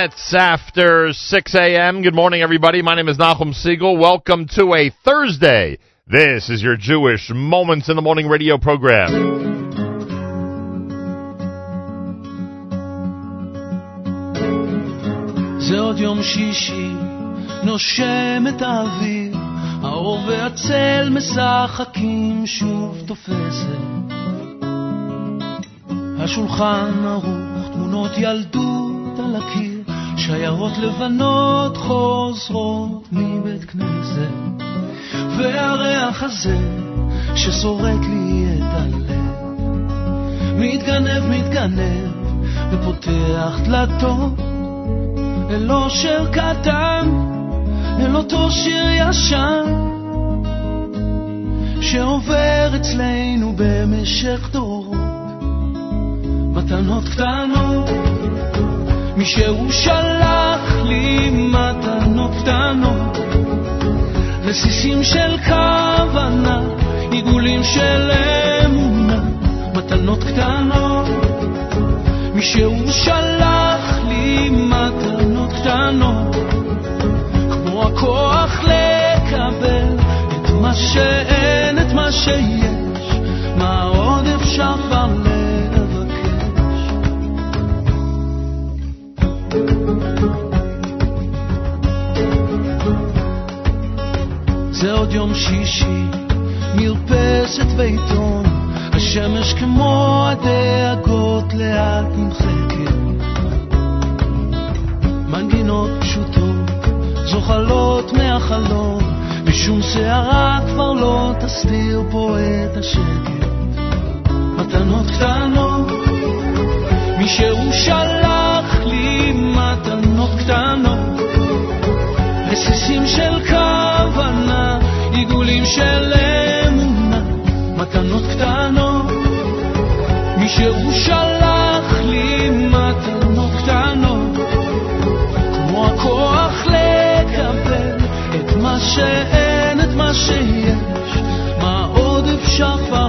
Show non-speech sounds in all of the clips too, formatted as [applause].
minutes after 6 a.m. Good morning, everybody. My name is Nachum Segal. Welcome to a Thursday. This is your Jewish Moments in the Morning radio program. השולחן ערוך, תמונות ילדות על הקיר, שיירות לבנות חוזרות מבית כנסת. והריח הזה ששורט לי את הלב, מתגנב, מתגנב, ופותח דלתות אל אושר קטן, אל אותו שיר ישן, שעובר אצלנו במשך דורות, מתנות קטנות, משהוא שלח לי מתנות קטנות, רסיסים של כוונה, עיגולים של אמונה, מתנות קטנות, משהוא שלח לי מתנות קטנות, כמו הכוח לקבל את מה שאין, את מה שיש, מה עוד אפשר עוד יום שישי, מרפסת ועיתון, השמש כמו הדאגות לאט נמחקת. מנגינות פשוטות, זוחלות מהחלום, ושום שערה כבר לא תסתיר פה את השקט. מתנות קטנות, משהוא שלח לי מתנות קטנות, רסיסים של כוונה, עיגולים של אמונה, מתנות קטנות, משהוא שלח לי מתנות קטנות, כמו הכוח לקבל את מה שאין, את מה שיש, מה עוד אפשר כבר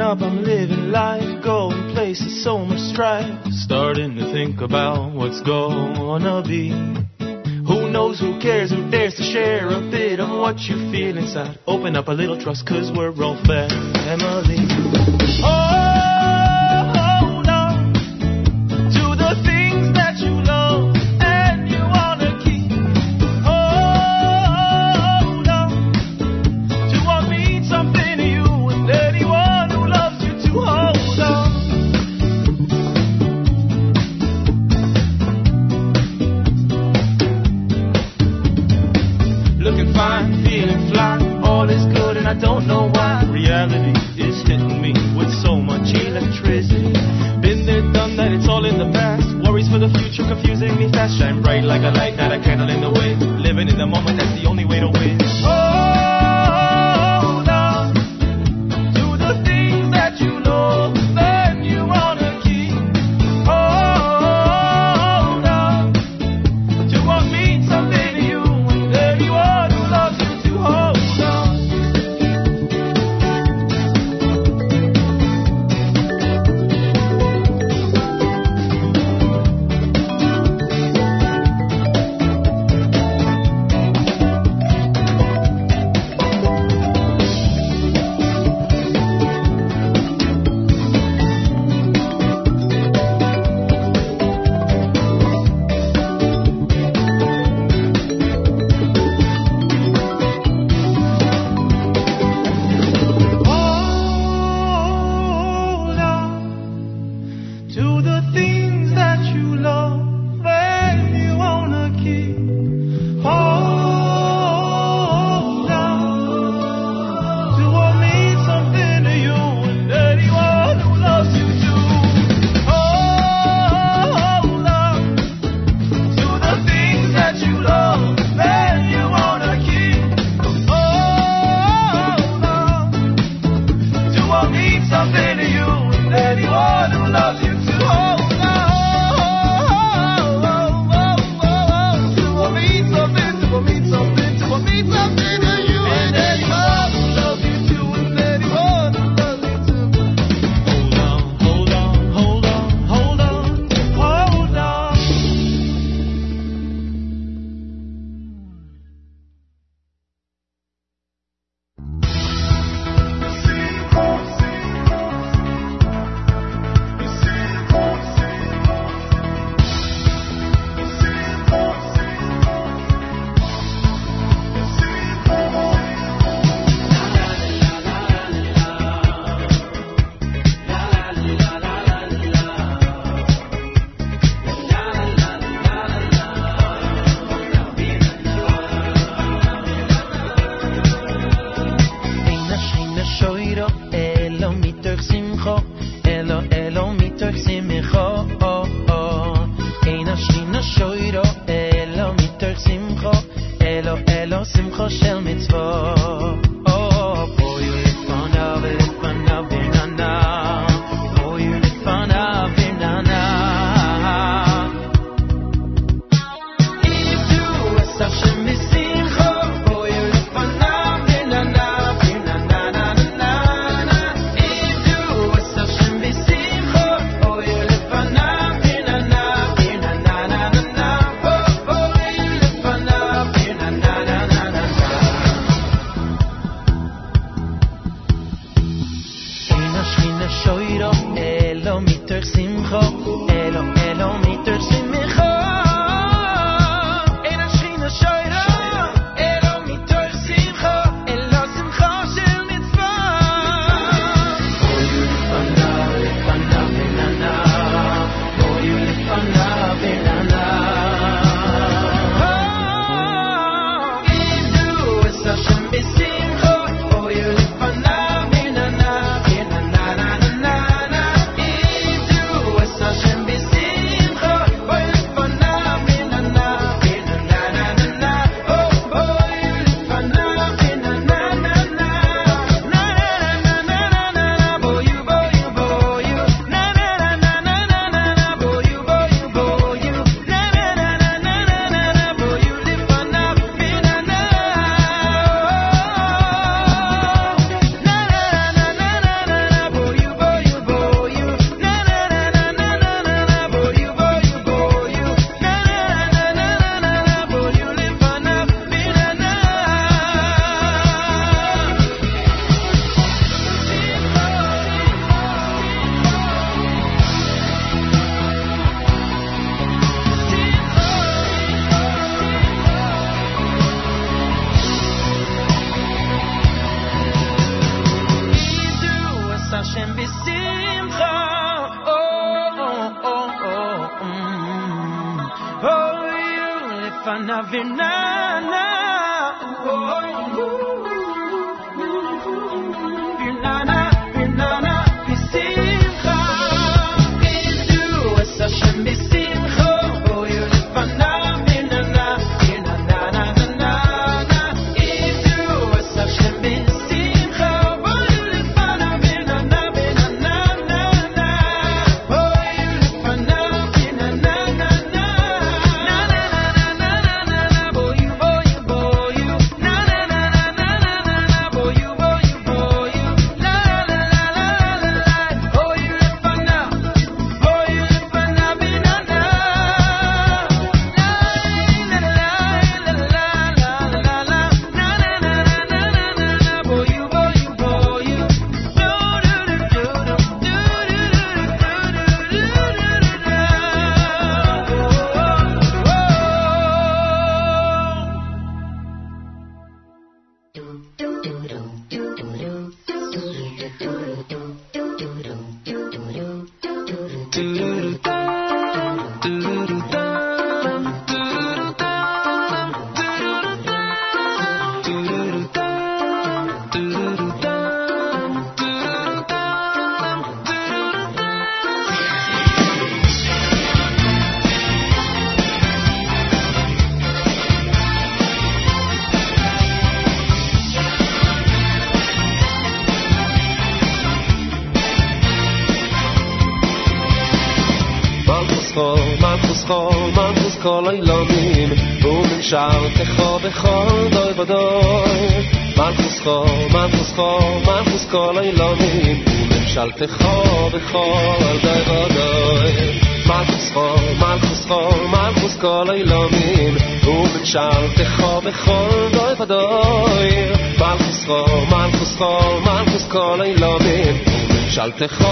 up, I'm living life, going places, so much strife. Starting to think about what's gonna be. Who knows, who cares, who dares to share a bit of what you feel inside? Open up a little trust, cause we're all family. Oh! כל אילומים, וממשלתך בכל דוי ודוי. מלכוס חו, מלכוס חו, מלכוס כל אילומים, וממשלתך בכל דוי ודוי. מלכוס חו, מלכוס חו, מלכוס כל אילומים, וממשלתך בכל דוי ודוי. מלכוס חו, מלכוס חו, מלכוס כל אילומים, וממשלתך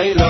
Hallelujah.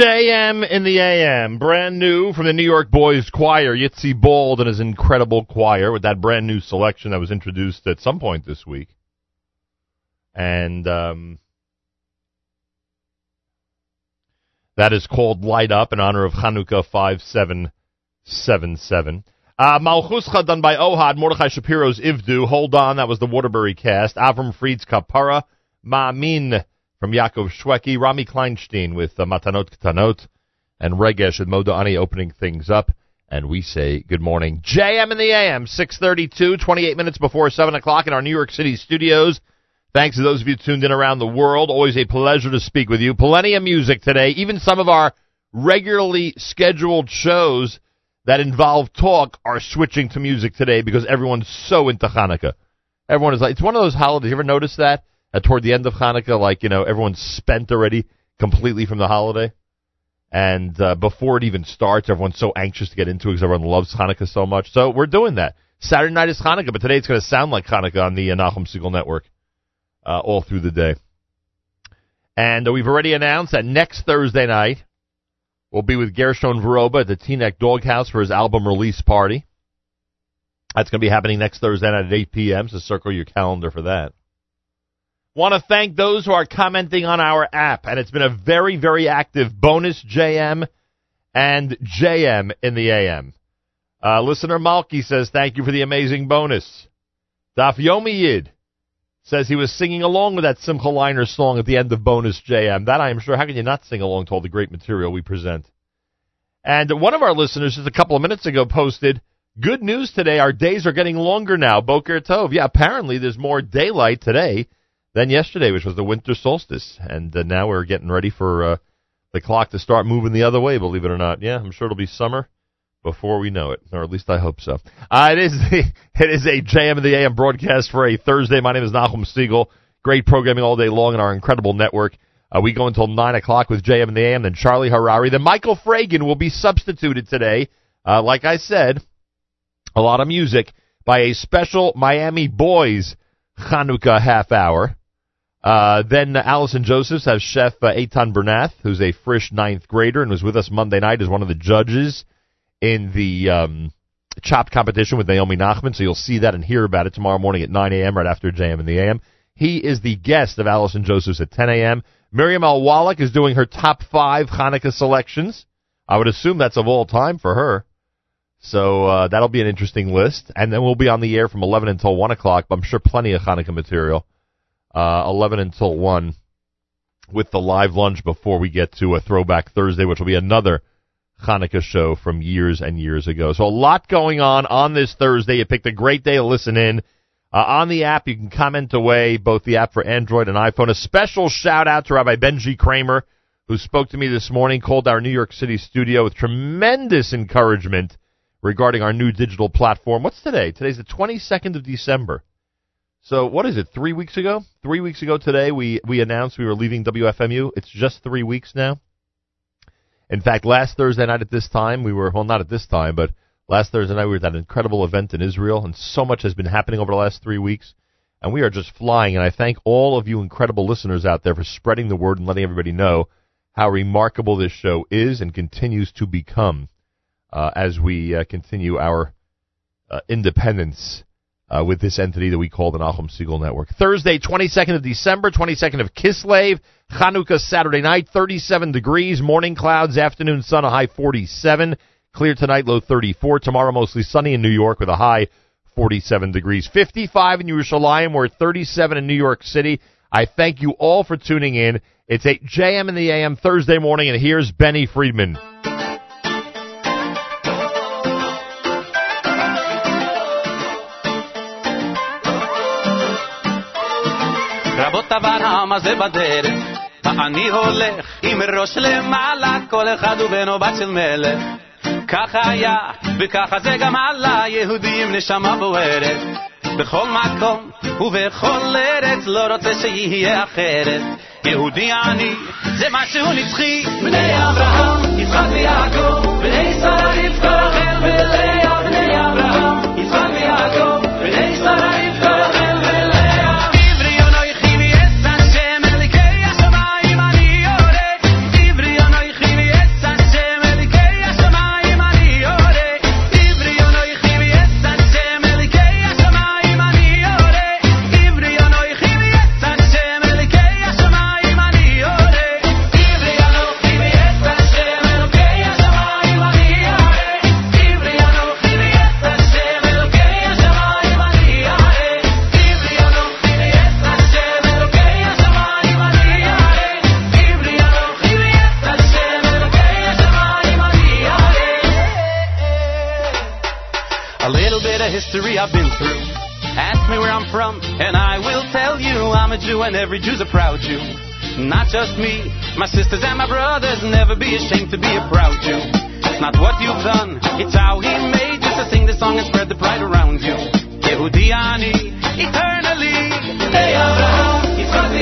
JM in the AM, brand new from the New York Boys Choir, Yitzi Bald and his incredible choir with that brand new selection that was introduced at some point this week. And um, that is called Light Up in honor of Hanukkah 5777. Uh, Malchuscha done by Ohad, Mordechai Shapiro's Ivdu, Hold On, that was the Waterbury cast. Avram Fried's Kapara, Ma'amin from Yaakov Shweki, Rami Kleinstein with uh, Matanot Ktanot, and Regesh and Modani opening things up. And we say good morning. JM in the AM, 632, 28 minutes before 7 o'clock in our New York City studios. Thanks to those of you tuned in around the world. Always a pleasure to speak with you. Plenty of music today. Even some of our regularly scheduled shows that involve talk are switching to music today because everyone's so into Hanukkah. Everyone is like, it's one of those holidays. You ever notice that? Uh, toward the end of Hanukkah, like you know everyone's spent already completely from the holiday, and uh, before it even starts, everyone's so anxious to get into it because everyone loves Hanukkah so much. So we're doing that. Saturday night is Hanukkah, but today it's going to sound like Hanukkah on the uh, Nachum Segal Network uh, all through the day. And uh, we've already announced that next Thursday night we'll be with Gershon Veroba at the Teaneck Doghouse for his album release party. That's going to be happening next Thursday night at 8 p.m. So circle your calendar for that. Want to thank those who are commenting on our app, and it's been a very, very active bonus JM and JM in the AM. Uh, listener Malky says, thank you for the amazing bonus. Daf Yomi Yid says he was singing along with that Simcha Leiner song at the end of bonus JM. That I am sure. How can you not sing along to all the great material we present? And one of our listeners just a couple of minutes ago posted, good news today. Our days are getting longer now. Boker Tov. Yeah, apparently there's more daylight today than yesterday, which was the winter solstice. And uh, now we're getting ready for uh, the clock to start moving the other way, believe it or not. Yeah, I'm sure it'll be summer before we know it, or at least I hope so. Uh, it is [laughs] it is a JM of the AM broadcast for a Thursday. My name is Nachum Segal. Great programming all day long in our incredible network. Uh, we go until 9 o'clock with JM in the AM, then Charlie Harary. Then Michael Fragin will be substituted today. Uh, like I said, a lot of music by a special Miami Boys Chanukah half hour. Uh, then uh, Allison Josephs has Chef uh, Eitan Bernath, who's a Frisch ninth grader and was with us Monday night as one of the judges in the um, chopped competition with Naomi Nachman. So you'll see that and hear about it tomorrow morning at 9 a.m. right after JM in the AM. He is the guest of Allison Josephs at 10 a.m. Miriam L. Wallach is doing her top five Hanukkah selections. I would assume that's of all time for her. So uh, that'll be an interesting list. And then we'll be on the air from 11 until 1 o'clock. But I'm sure plenty of Hanukkah material uh, 11 until 1 with the live lunch before we get to a Throwback Thursday, which will be another Hanukkah show from years and years ago. So a lot going on on this Thursday. You picked a great day to listen in. Uh, on the app, you can comment away, both the app for Android and iPhone. A special shout out to Rabbi Benji Kramer, who spoke to me this morning, called our New York City studio with tremendous encouragement regarding our new digital platform. What's today? Today's the 22nd of December. So what is it? Three weeks ago? Three weeks ago today, we we announced we were leaving WFMU. It's just three weeks now. In fact, last Thursday night at this time, we were well, not at this time, but last Thursday night we were at that incredible event in Israel, and so much has been happening over the last three weeks, and we are just flying. And I thank all of you incredible listeners out there for spreading the word and letting everybody know how remarkable this show is and continues to become uh, as we uh, continue our uh, independence uh, with this entity that we call the Nachum Segal Network. Thursday, 22nd of December, 22nd of Kislev, Chanukah Saturday night, 37 degrees, morning clouds, afternoon sun, a high 47. Clear tonight, low 34. Tomorrow, mostly sunny in New York with a high 47 degrees. 55 in Yerushalayim. We're at 37 in New York City. I thank you all for tuning in. It's 8 JM in the AM Thursday morning, and here's Benny Friedman. העם הזה בדרך, ואני הולך עם ראש למעלה, כל אחד הוא בן או בת של מלך. ככה היה, וככה זה גם עלה, יהודי עם נשמה בוערת. בכל מקום ובכל ארץ, לא רוצה שיהיה אחרת. יהודי אני, זה משהו נצחי. בני אברהם, יצחק ויעקב, בני שרה רבקה, רחל ולאה, misery I've been through. Ask me where I'm from, and I will tell you I'm a Jew, and every Jew's a proud Jew. Not just me, my sisters and my brothers. Never be ashamed to be a proud Jew. It's not what you've done, it's how He made you to sing the song and spread the pride around you. Yehudi ani, eternally. Hey Abraham, Yitzchak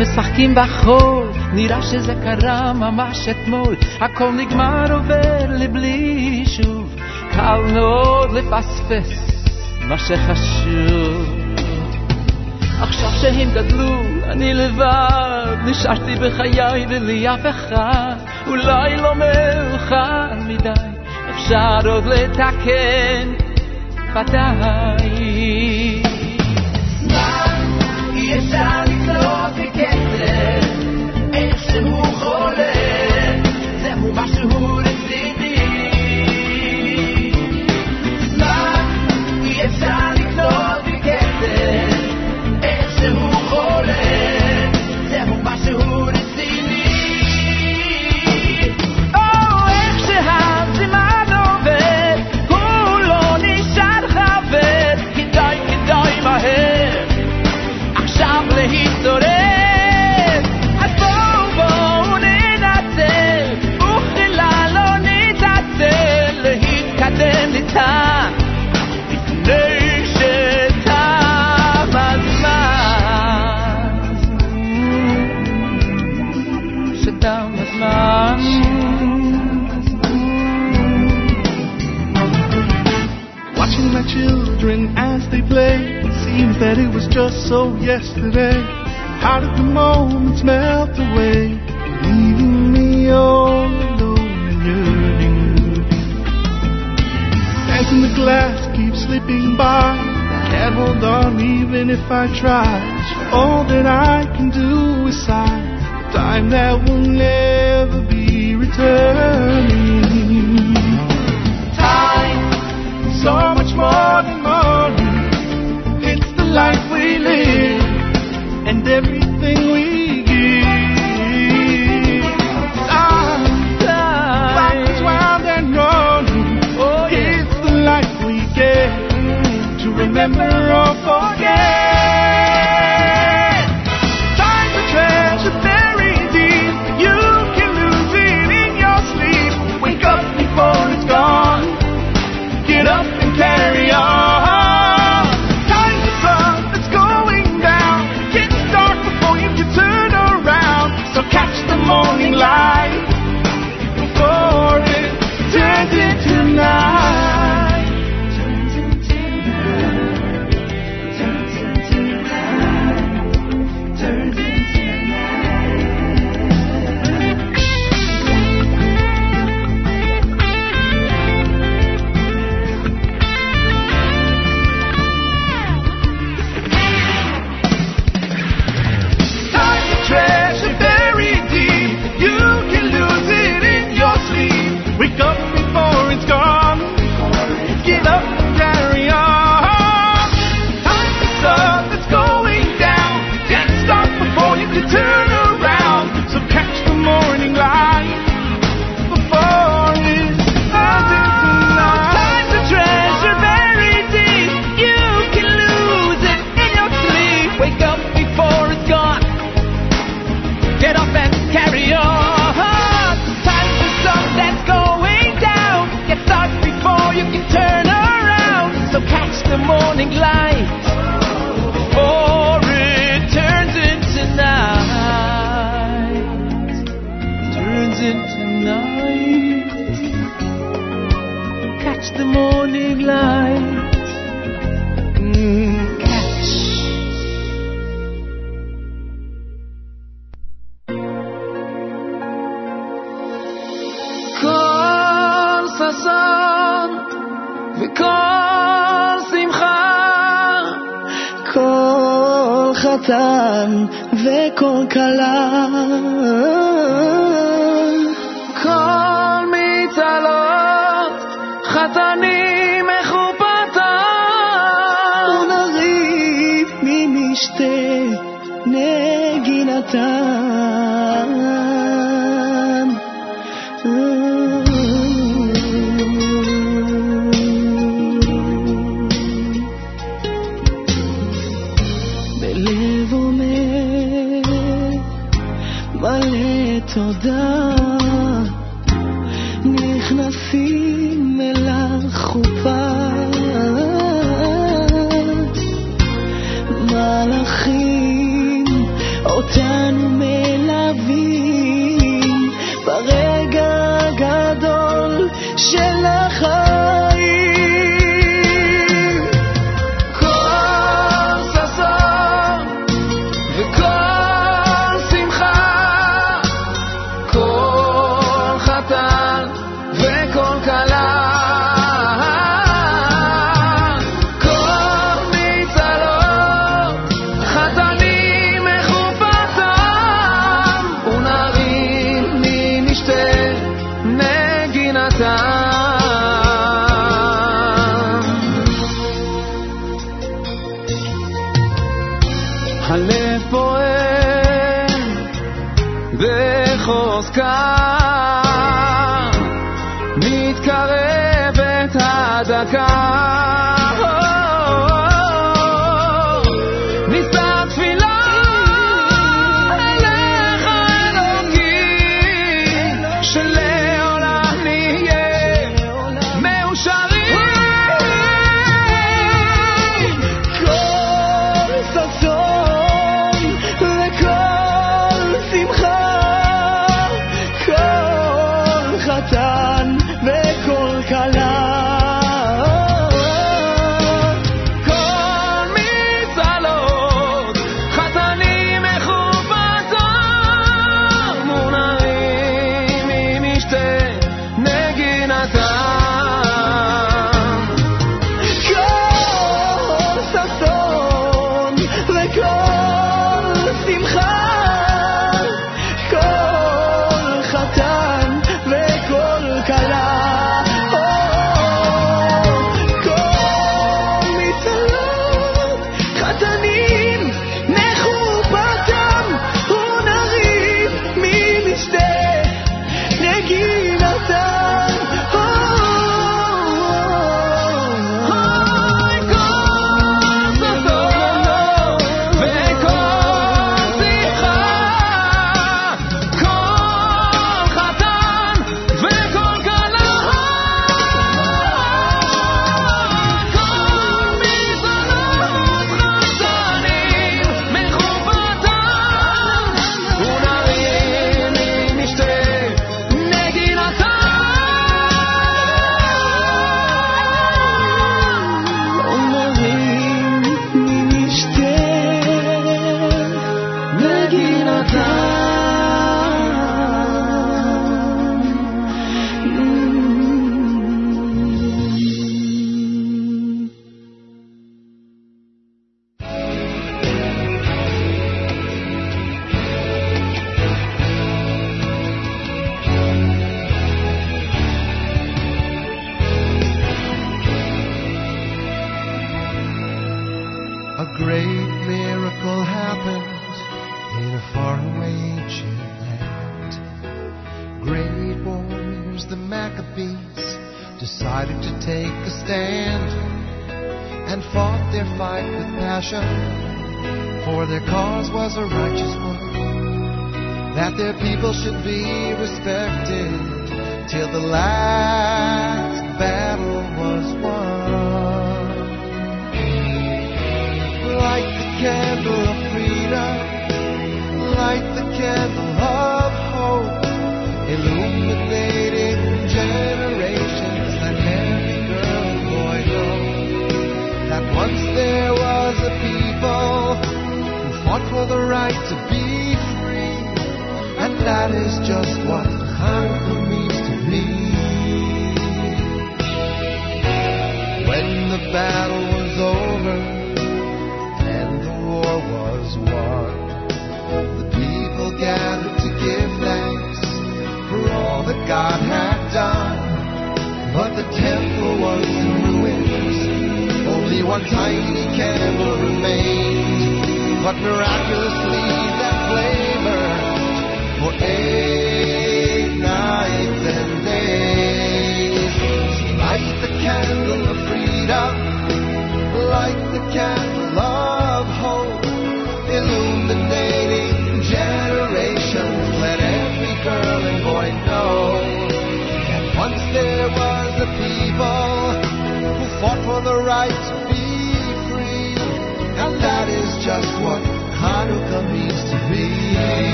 משחקים בחול, נראה שזה קרה ממש אתמול, הכל נגמר עובר לי בלי שוב, קל מאוד לפספס מה שחשוב. עכשיו שהם גדלו, אני לבד, נשארתי בחיי ולי אף אחד, אולי לא מאוחר מדי, אפשר עוד לתקן, ודאי. אי אפשר get Yes, just so yesterday. How did the moments melt away, leaving me all alone and yearning? As in the glass keeps slipping by, can't hold on even if I try. All that I can do is sigh. Time that will never be returning. Time so much more remember נכנסים אל החופה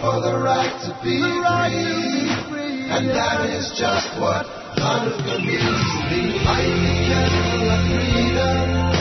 for the right to be free. And that is just what Hanukkah means to me. I need freedom.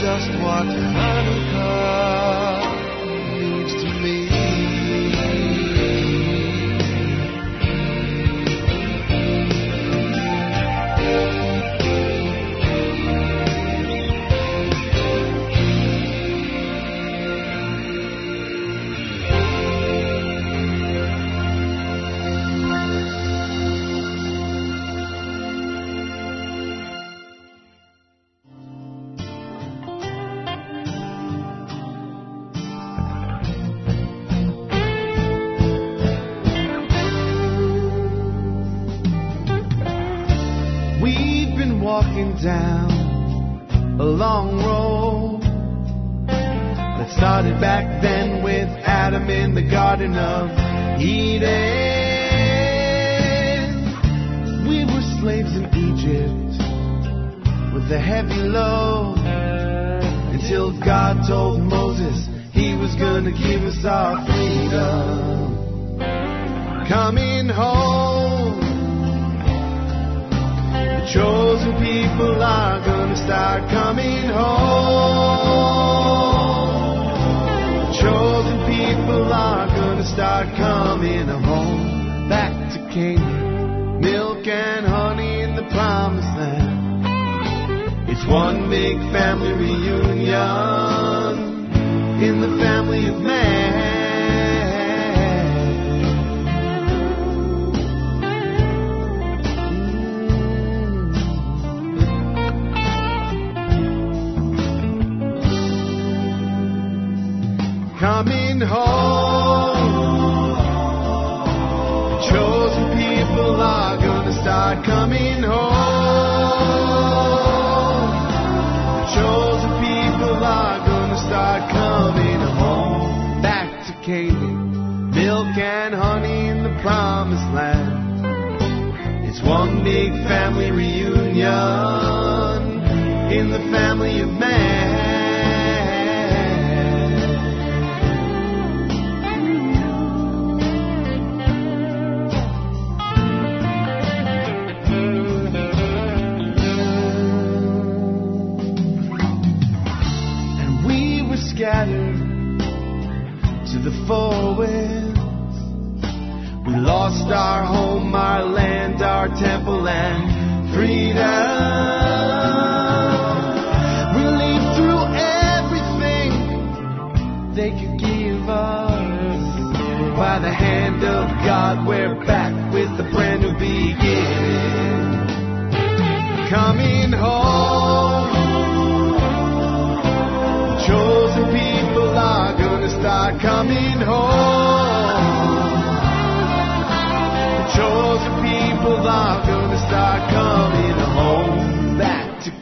just what Hanukkah down a long road that started back then with Adam in the Garden of Eden. We were slaves in Egypt with a heavy load until God told Moses he was gonna give us our freedom. Coming home. People are gonna start coming home. Chosen people are gonna start coming home back to Canaan, milk and honey in the promised land. It's one big family reunion Home, chosen people are gonna start coming home. Chosen people are gonna start coming home back to milk and honey in the promised land. It's one big family reunion our temple, and freedom. We lived through everything they could give us. By the hand of God, we're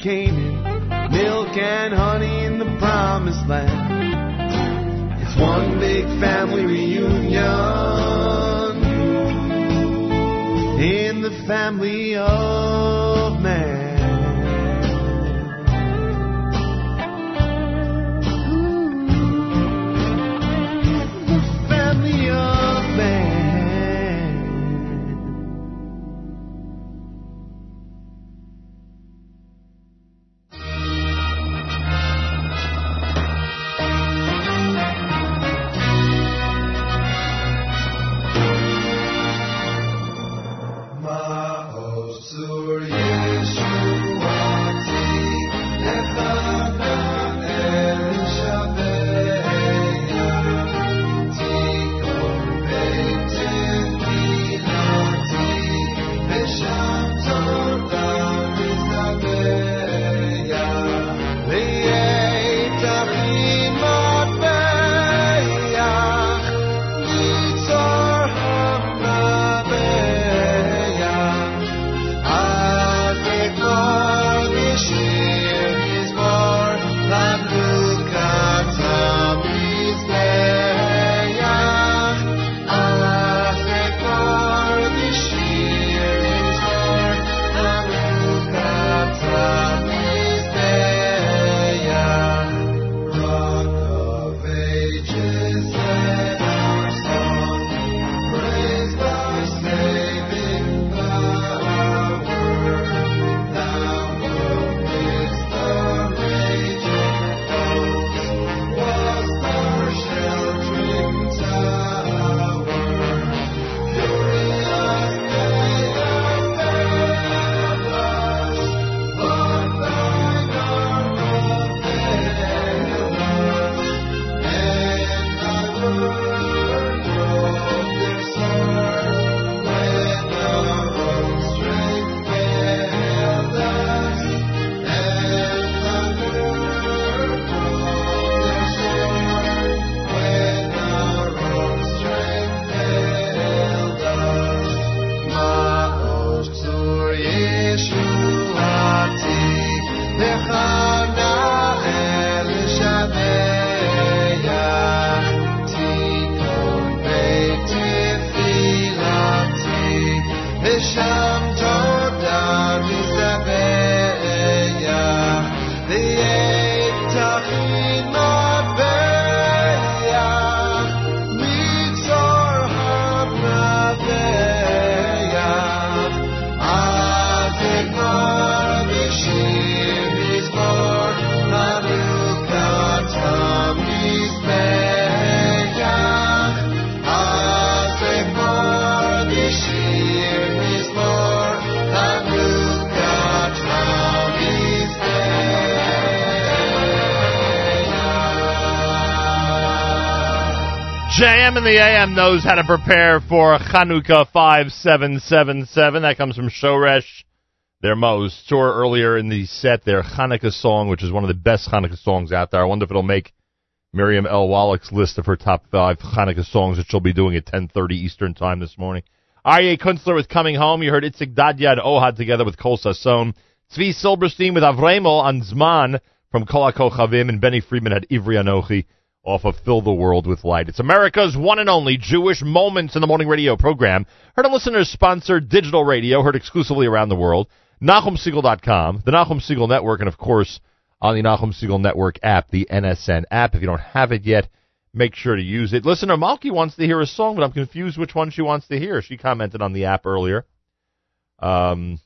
Canaan, milk and honey in the promised land. It's one big family reunion in the family of in the AM knows how to prepare for Chanukah 5777. That comes from Shoresh, their Maoz Tzur earlier in the set, their Hanukkah song, which is one of the best Hanukkah songs out there. I wonder if it'll make Miriam L. Wallach's list of her top five Hanukkah songs that she'll be doing at 10.30 Eastern Time this morning. Aryeh Kunstler with Coming Home. You heard Itzik Dadya and Ohad together with Kol Sasson. Tzvi Silberstein with Avremel on Zman from Kol HaKochavim, and Benny Friedman had Ivri Anochi off of Fill the World with Light. It's America's one and only Jewish Moments in the Morning radio program. Heard on listeners sponsored digital radio, heard exclusively around the world. NachumSegal.com, the Nachum Segal Network, and of course on the Nachum Segal Network app, the NSN app. If you don't have it yet, make sure to use it. Listener Malky wants to hear a song, but I'm confused which one she wants to hear. She commented on the app earlier. Um,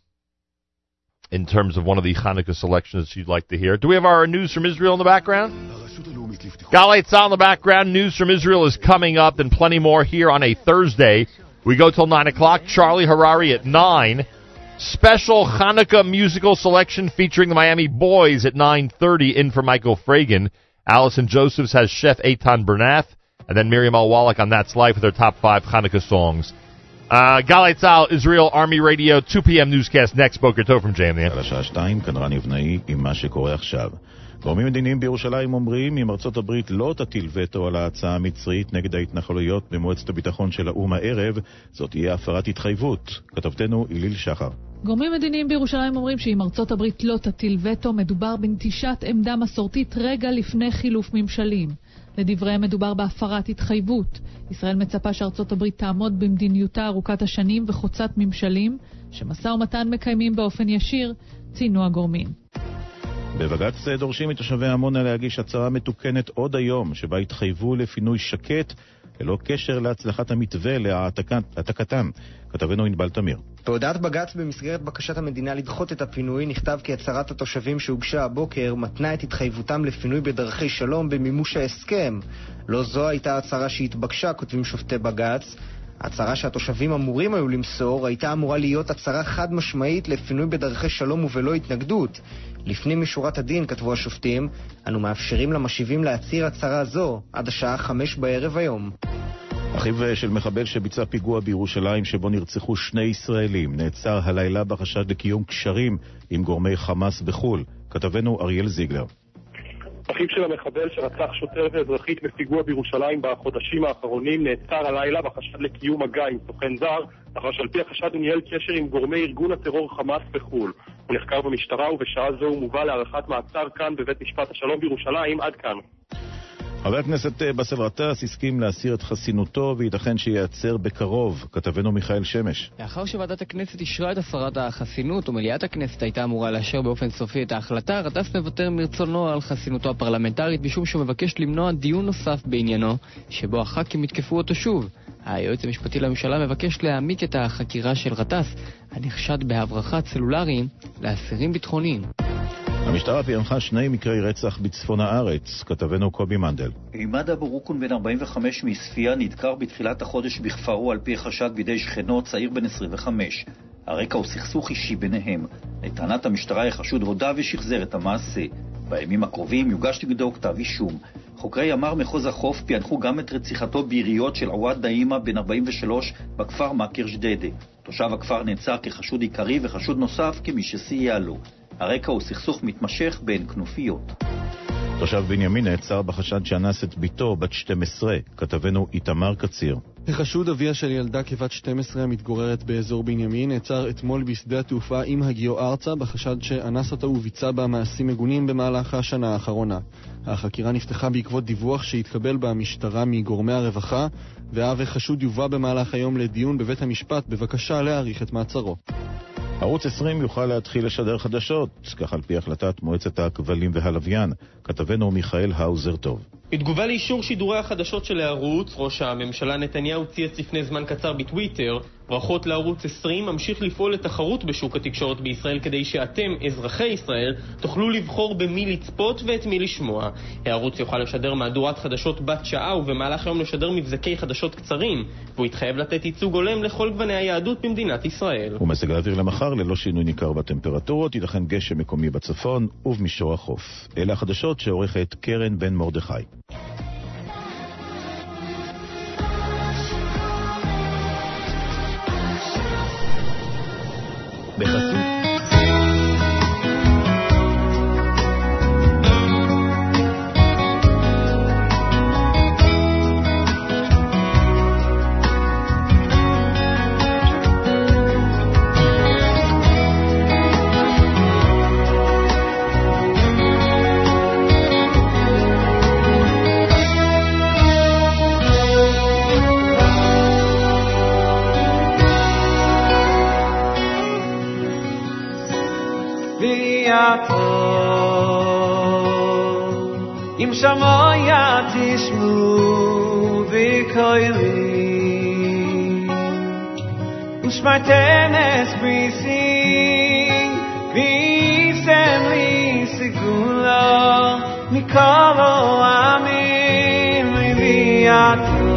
in terms of one of the Hanukkah selections you'd like to hear. Do we have our news from Israel in the background? Galei Tzal in the background. News from Israel is coming up and plenty more here on a Thursday. We go till 9 o'clock. Charlie Harary at 9. Special Hanukkah musical selection featuring the Miami Boys at 9.30 in for Michael Fragin. Allison Josephs has Chef Eitan Bernath. And then Miriam L. Wallach on That's Life with her top five Hanukkah songs. Uh, Galei Tzal, Israel Army Radio, 2 p.m. newscast next. Boker Tov from JM. על השעה שתיים, כאן רן יבנאי עם מה שקורה עכשיו. גורמים מדיניים בירושלים אומרים אם ארצות הברית לא תטיל וטו על ההצעה המצרית נגד ההתנחלויות במועצת הביטחון של האו"ם הערב, זאת תהיה הפרת התחייבות. כתבתנו איליל שחר. גורמים מדיניים בירושלים אומרים שאם ארצות הברית לא תטיל וטו, מדובר בנטישת עמדה מסורתית רגע לפני חילוף ממשלים. לדבריהם מדובר בהפרת התחייבות. ישראל מצפה שארצות הברית תעמוד במדיניותה ארוכת השנים וחוצת ממשלים, שמשא ומתן מקיימים באופן ישיר, ציינו הגורמים. בבג"ץ דורשים מתושבי עמונה להגיש הצהרה מתוקנת עוד היום, שבה יתחייבו לפינוי שקט ללא קשר להצלחת המתווה להעתקתם. כתבנו ענבל תמיר. בהודעת בג"ץ במסגרת בקשת המדינה לדחות את הפינוי נכתב כי הצהרת התושבים שהוגשה הבוקר מתנה את התחייבותם לפינוי בדרכי שלום במימוש ההסכם. לא זו הייתה הצהרה שהתבקשה, כותבים שופטי בג"ץ. ההצהרה שהתושבים אמורים היו למסור הייתה אמורה להיות הצהרה חד משמעית לפינוי בדרכי שלום ובלא התנגדות. לפנים משורת הדין, כתבו השופטים, אנו מאפשרים למשיבים להצהיר הצהרה זו עד השעה חמש בערב היום. אחיו של מחבל שביצע פיגוע בירושלים שבו נרצחו שני ישראלים נעצר הלילה בחשד לקיום קשרים עם גורמי חמאס בחו"ל. כתבנו אריאל זיגלר. אחיו של המחבל שרצח שוטרת אזרחית בפיגוע בירושלים בחודשים האחרונים נעצר הלילה בחשד לקיום מגע עם סוכן זר, לאחר שעל פי החשד הוא ניהל קשר עם גורמי ארגון הטרור חמאס בחו"ל. הוא נחקר במשטרה ובשעה זו הוא מובא להארכת מעצר כאן בבית משפט השלום בירושלים. עד כאן. חבר הכנסת באסל גטאס הסכים להסיר את חסינותו וייתכן שייעצר בקרוב. כתבנו מיכאל שמש. לאחר שוועדת הכנסת אישרה את הסרת החסינות ומליאת הכנסת הייתה אמורה לאשר באופן סופי את ההחלטה, גטאס מוותר מרצונו על חסינותו הפרלמנטרית משום שהוא מבקש למנוע דיון נוסף בעניינו, שבו הח"כים יתקפו אותו שוב. היועץ המשפטי לממשלה מבקש להעמיק את החקירה של גטאס, הנחשד בהברחת סלולריים לאסירים ביטחוניים. המשטרה פענחה שני מקרי רצח בצפון הארץ, כתבנו קובי מנדל. עימד אבו רוקון בן 45 מעספיא נדקר בתחילת החודש בכפרו על פי חשד בידי שכנו צעיר בן 25. הרקע הוא סכסוך אישי ביניהם. לטענת המשטרה החשוד הודה ושחזר את המעשה. בימים הקרובים יוגש נגדו כתב אישום. חוקרי ימ"ר מחוז החוף פענחו גם את רציחתו ביריות של עווד נעימה בן 43 בכפר מכר ג'דיידה. תושב הכפר נעצר כחשוד עיקרי וחשוד נוסף כמי שסייע לו. הרקע הוא סכסוך מתמשך בין כנופיות. תושב בנימין נעצר בחשד שאנס את בתו בת 12, כתבנו איתמר קציר. החשוד אביה של ילדה כבת 12 המתגוררת באזור בנימין נעצר אתמול בשדה התעופה עם הגיעו ארצה בחשד שאנס אותה וביצע בה מעשים מגונים במהלך השנה האחרונה. החקירה נפתחה בעקבות דיווח שהתקבל במשטרה מגורמי הרווחה, והאב החשוד יובא במהלך היום לדיון בבית המשפט בבקשה להאריך את מעצרו. ערוץ 20 יוכל להתחיל לשדר חדשות, כך על פי החלטת מועצת הכבלים והלוויין. כתבנו מיכאל האוזר טוב. בתגובה לאישור שידורי החדשות של הערוץ, ראש הממשלה נתניהו צייץ לפני זמן קצר בטוויטר ברכות לערוץ 20 ממשיך לפעול לתחרות בשוק התקשורת בישראל כדי שאתם, אזרחי ישראל, תוכלו לבחור במי לצפות ואת מי לשמוע. הערוץ יוכל לשדר מהדורת חדשות בת שעה ובמהלך היום לשדר מבזקי חדשות קצרים, והוא יתחייב לתת ייצוג הולם לכל גווני היהדות במדינת ישראל. ומזג האוויר למחר ללא שינוי ניכר בטמפרטורות, ייתכן גשם מקומי בצפון ובמישור החוף. אלה החדשות שעורכת קרן בן מרדכי. Berta ויעתור אם שמויה תשמעו וקוילי ושמרתם את בריתי וישם לי סגולה מכל העמים ויעתור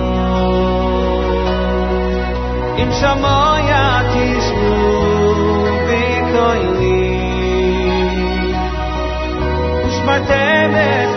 אם שמויה תשמעו וקוילי ושמרתם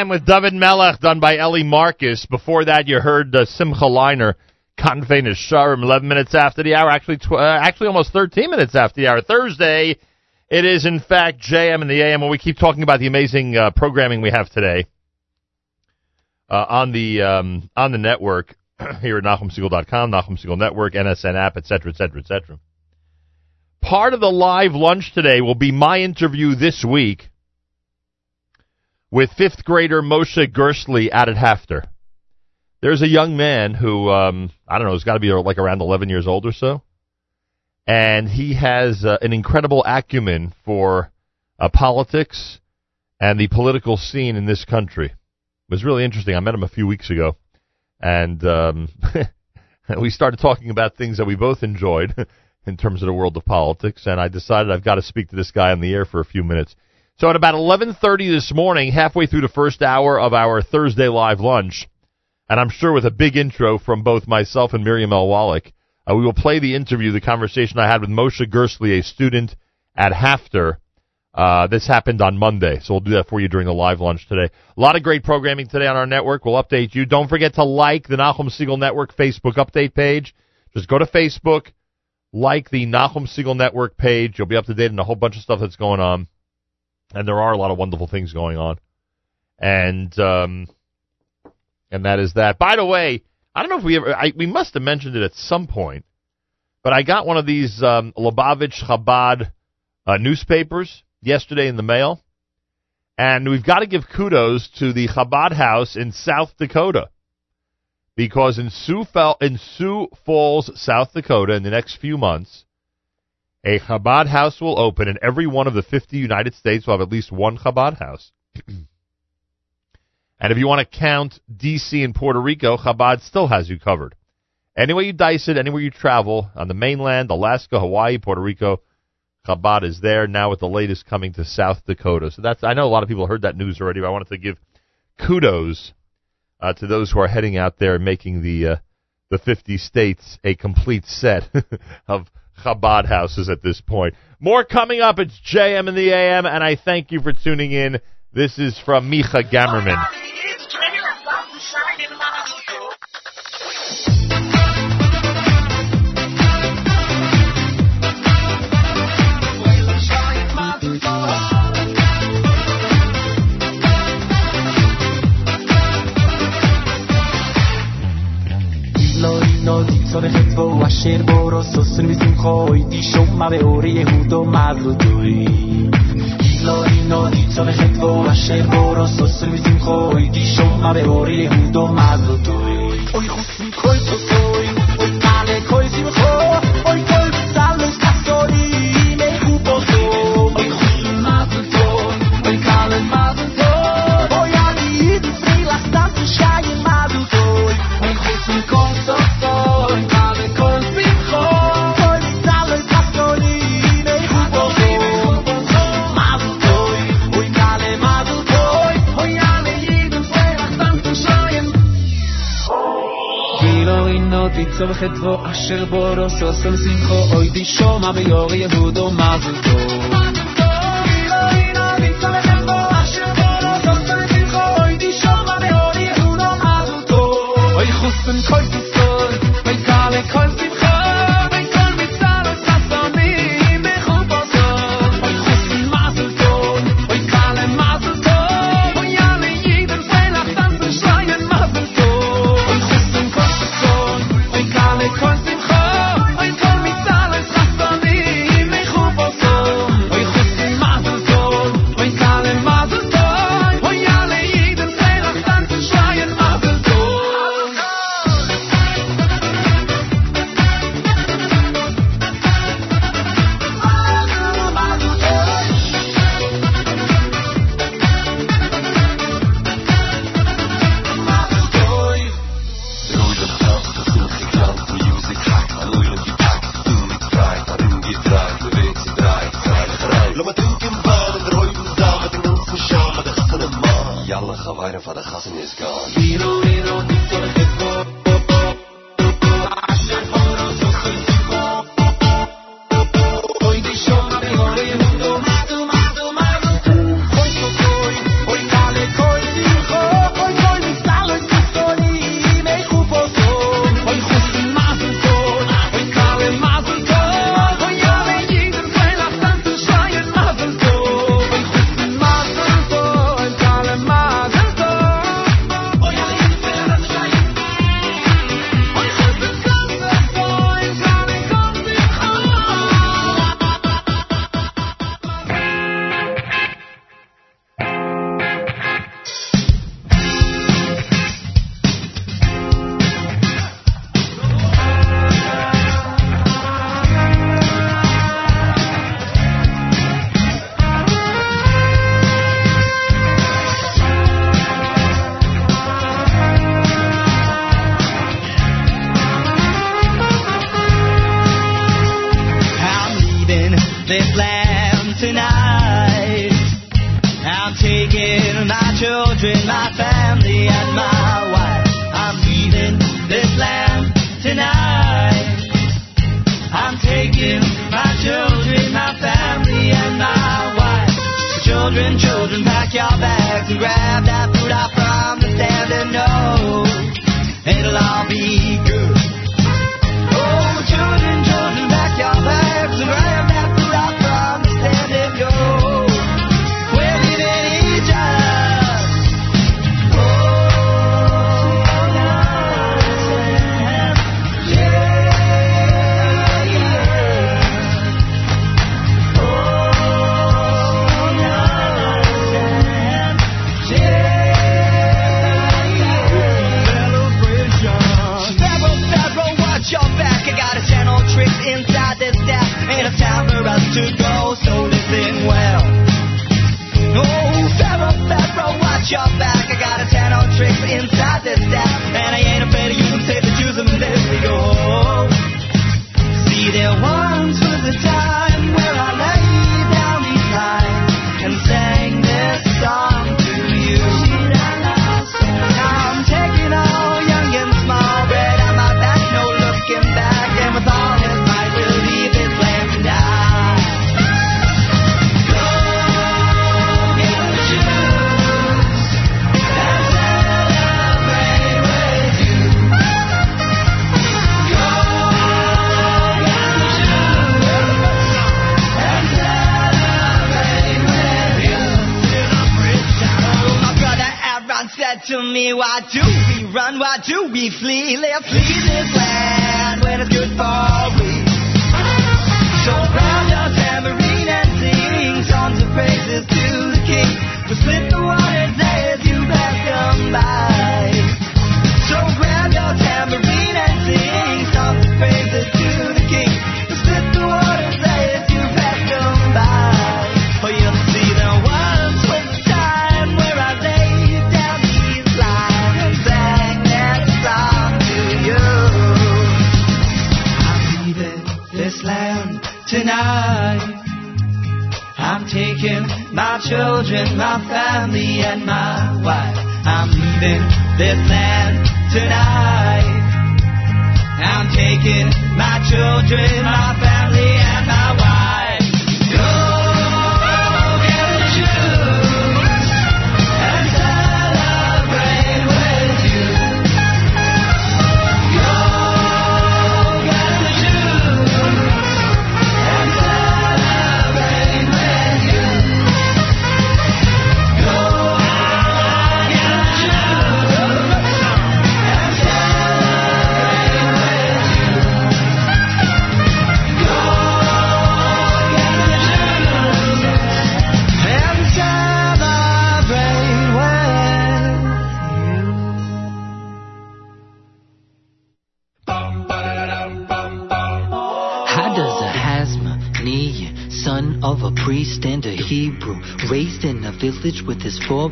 JM in the AM with David Melech, done by Ellie Marcus. Before that, you heard uh, Simcha Leiner, Convene Sharm, 11 minutes after the hour, actually, tw- uh, actually almost 13 minutes after the hour. Thursday, it is in fact JM in the AM, where we keep talking about the amazing uh, programming we have today uh, on the um, on the network [clears throat] here at NachumSegal.com, Nachum Segal Network, NSN app, etc., etc., etc. Part of the live lunch today will be my interview this week with fifth grader Moshe Gersley at HAFTR. There's a young man who, um, I don't know, he's got to be like around 11 years old or so. And he has uh, an incredible acumen for uh, politics and the political scene in this country. It was really interesting. I met him a few weeks ago. And um, [laughs] we started talking about things that we both enjoyed [laughs] in terms of the world of politics. And I decided I've got to speak to this guy on the air for a few minutes. So at about 11:30 this morning, halfway through the first hour of our Thursday live lunch, and I'm sure with a big intro from both myself and Miriam L. Wallach, uh, we will play the interview, the conversation I had with Moshe Gersley, a student at HAFTR. Uh, this happened on Monday, so we'll do that for you during the live lunch today. A lot of great programming today on our network. We'll update you. Don't forget to like the Nachum Segal Network Facebook update page. Just go to Facebook, like the Nachum Segal Network page. You'll be up to date on a whole bunch of stuff that's going on and there are a lot of wonderful things going on. And um, and that is that. By the way, I don't know if we ever I, we must have mentioned it at some point, but I got one of these um, Lubavitch Chabad uh, newspapers yesterday in the mail, and we've got to give kudos to the Chabad House in South Dakota. Because in Sioux, Fall, in Sioux Falls, South Dakota, in the next few months, A Chabad house will open, and every one of the 50 United States will have at least one Chabad house. [clears throat] and if you want to count D.C. and Puerto Rico, Chabad still has you covered. Anywhere you dice it, anywhere you travel, on the mainland, Alaska, Hawaii, Puerto Rico, Chabad is there now with the latest coming to South Dakota. So that's I know a lot of people heard that news already, but I wanted to give kudos uh, to those who are heading out there and making the uh, the 50 states a complete set [laughs] of Chabad houses at this point. More coming up. It's JM in the AM, and I thank you for tuning in. This is from Micha Gammerman. سال و اشیر بارا سسون بیسیم خواهی. دیشو مبه اوری یهودا مردوی. ایلا اینا دیتان خطبه و اشیر بارا سسون بیسیم خواهی. دیشو مبه اوری یهودا مردوی. اوی خسون کل تو سم خدوا عاشق بارا ساسم سینخا. آیدی شام همه یاقی هود و مغزو Komm, Children,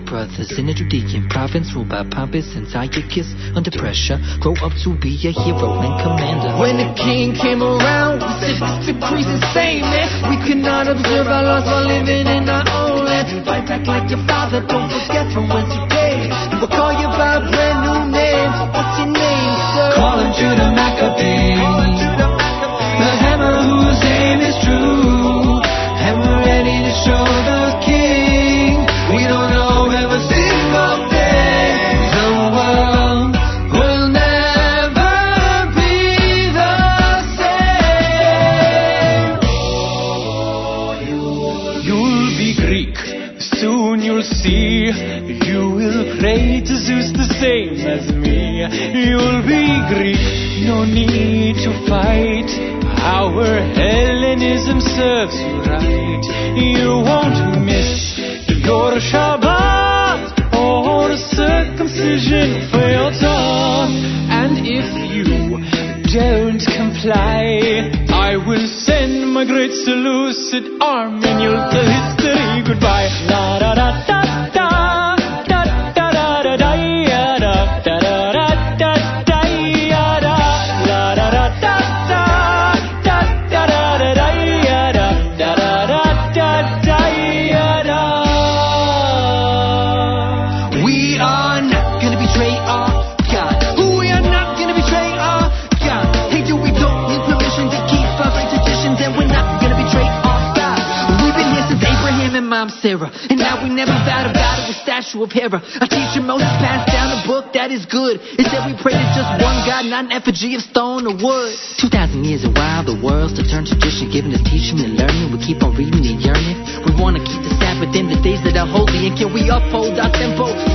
brothers in Judean province ruled by Pompous and Antiochus under pressure. Grow up to be a hero and commander. When the king came around, we said the same insane, man. We could not observe our laws while living in our own land. Fight back like your father, don't forget from whence you came. We'll call you by brand new name. What's your name, sir? Call him Judah Maccabees. The hammer whose name is true. And we're ready to show the king. effigy of stone or wood. 2,000 years and wild, the world's to turn tradition, giving us teaching and learning. We keep on reading and yearning. We want to keep the Sabbath in the days that are holy. And can we uphold our tempo?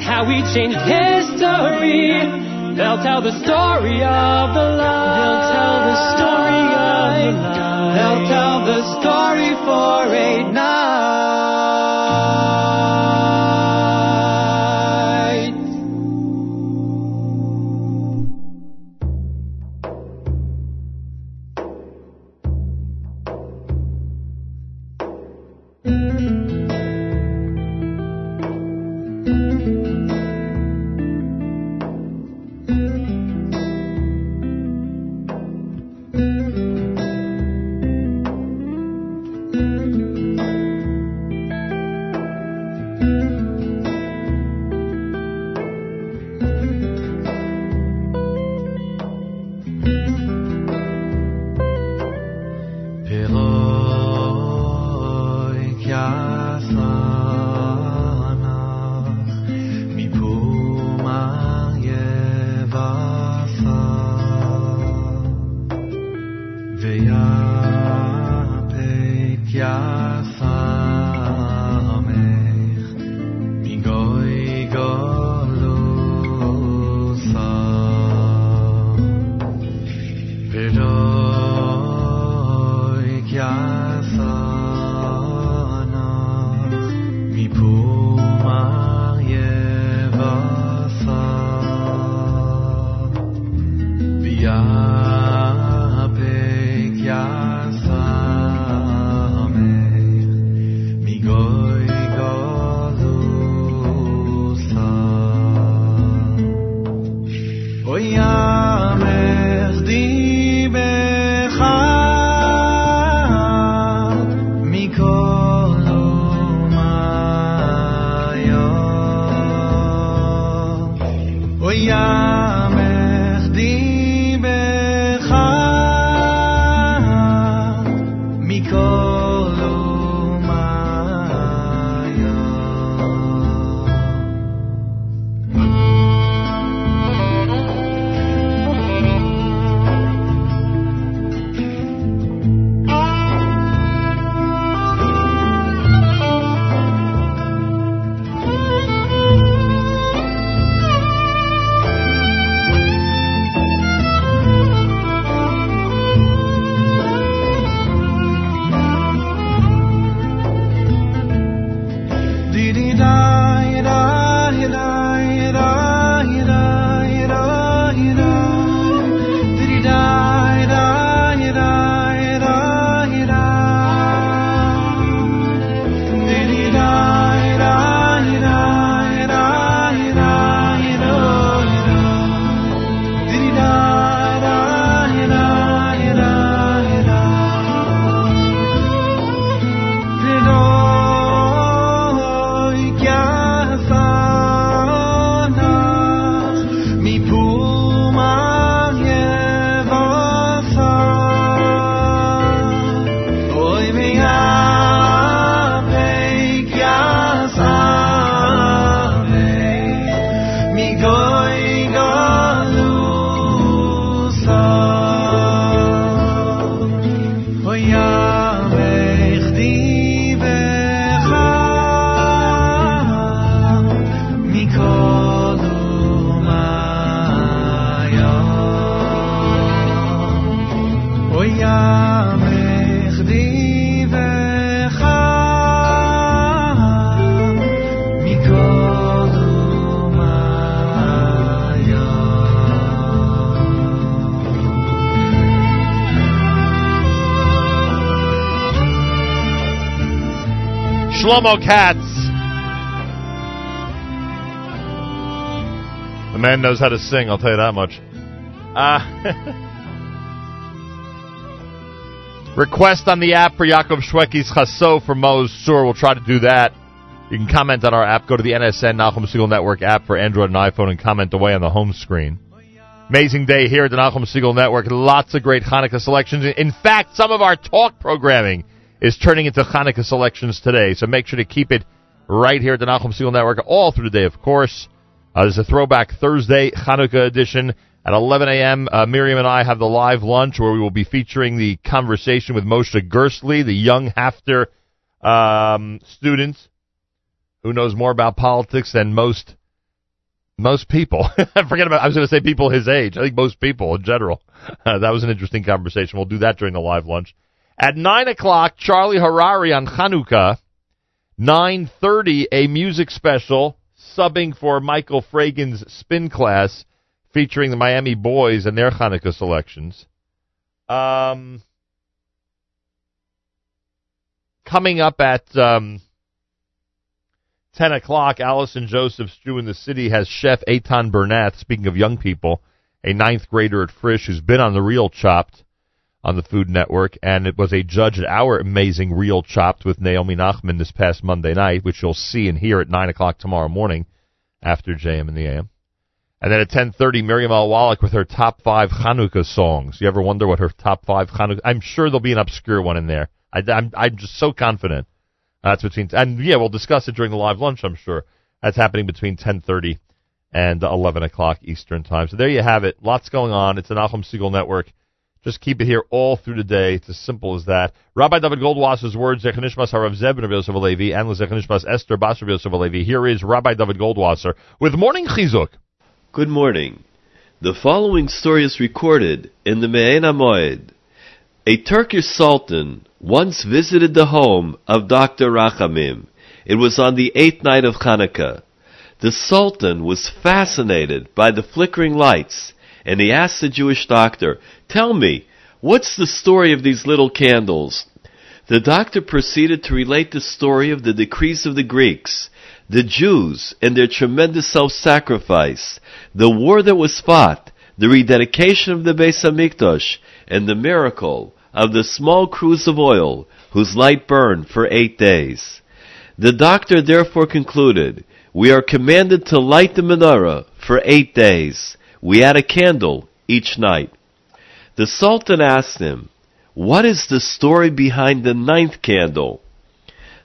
How we changed history. They'll tell the story of Shlomo Katz. The man knows how to sing, I'll tell you that much. Uh, [laughs] request on the app for Yaakov Shwekey's Chasso for Maoz Tzur. We'll try to do that You can comment on our app. Go to the NSN Nachum Segal Network app for Android and iPhone and comment away on the home screen. Amazing day here at the Nachum Segal Network. Lots of great Hanukkah selections. In fact, some of our talk programming is turning into Hanukkah selections today. So make sure to keep it right here at the Nachum Segal Network all through the day, of course. Uh, there's a throwback Thursday Hanukkah edition at 11 a.m. Uh, Miriam and I have the live lunch where we will be featuring the conversation with Moshe Gersley, the young HAFTR um, student who knows more about politics than most most people. [laughs] Forget about. I was going to say people his age. I think most people in general. Uh, [laughs] that was an interesting conversation. We'll do that during the live lunch. At nine o'clock, Charlie Harary on Hanukkah. Nine thirty, a music special subbing for Michael Fragin's spin class, featuring the Miami Boys and their Hanukkah selections. Um, coming up at um, 10 o'clock, Allison Joseph's Stew in the City has Chef Eitan Bernath, speaking of young people, a ninth grader at Frisch who's been on the Real Chopped on the Food Network, and it was a judge at our amazing Real Chopped with Naomi Nachman this past Monday night, which you'll see and hear at 9 o'clock tomorrow morning after JM and the AM. And then at 10.30, Miriam L. Wallach with her top five Hanukkah songs. You ever wonder what her top five Hanukkah... I'm sure there'll be an obscure one in there. I, I'm, I'm just so confident. That's between... And, yeah, we'll discuss it during the live lunch, I'm sure. That's happening between 10.30 and 11 o'clock Eastern Time. So there you have it. Lots going on. It's the Nachum Segal Network. Just keep it here all through the day. It's as simple as that. Rabbi David Goldwasser's words, Zechanishmas Harav Zeb and Yosef Alevi, and Zechanishmas Esther Bas Yosef Alevi. Here is Rabbi David Goldwasser with Morning Chizuk. Good morning. The following story is recorded in the Me'en Moed. A Turkish sultan once visited the home of Dr. Rachamim. It was on the eighth night of Hanukkah. The sultan was fascinated by the flickering lights, and he asked the Jewish doctor, Tell me, what's the story of these little candles? The doctor proceeded to relate the story of the decrees of the Greeks, the Jews and their tremendous self-sacrifice, the war that was fought, the rededication of the Beis Hamikdash, and the miracle of the small cruse of oil whose light burned for eight days. The doctor therefore concluded, we are commanded to light the menorah for eight days. We add a candle each night. The Sultan asked him, what is the story behind the ninth candle?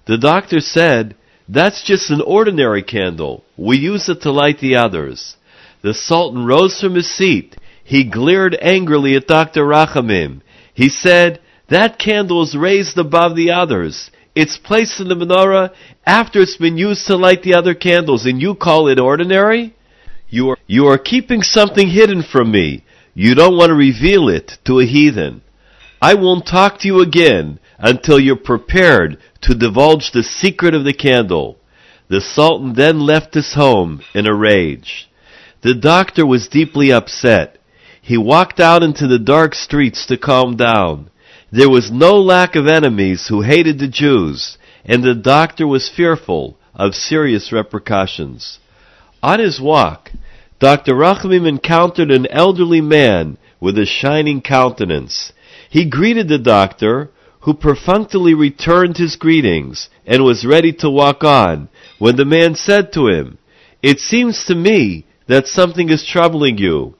The doctor said, that's just an ordinary candle. We use it to light the others. The Sultan rose from his seat. He glared angrily at Dr. Rachamim. He said, that candle is raised above the others. It's placed in the menorah after it's been used to light the other candles, and you call it ordinary? You are, you are keeping something hidden from me. You don't want to reveal it to a heathen. I won't talk to you again until you're prepared to divulge the secret of the candle. The Sultan then left his home in a rage. The doctor was deeply upset. He walked out into the dark streets to calm down. There was no lack of enemies who hated the Jews, and the doctor was fearful of serious repercussions. On his walk, Dr. Rachamim encountered an elderly man with a shining countenance. He greeted the doctor, who perfunctorily returned his greetings and was ready to walk on when the man said to him, It seems to me that something is troubling you.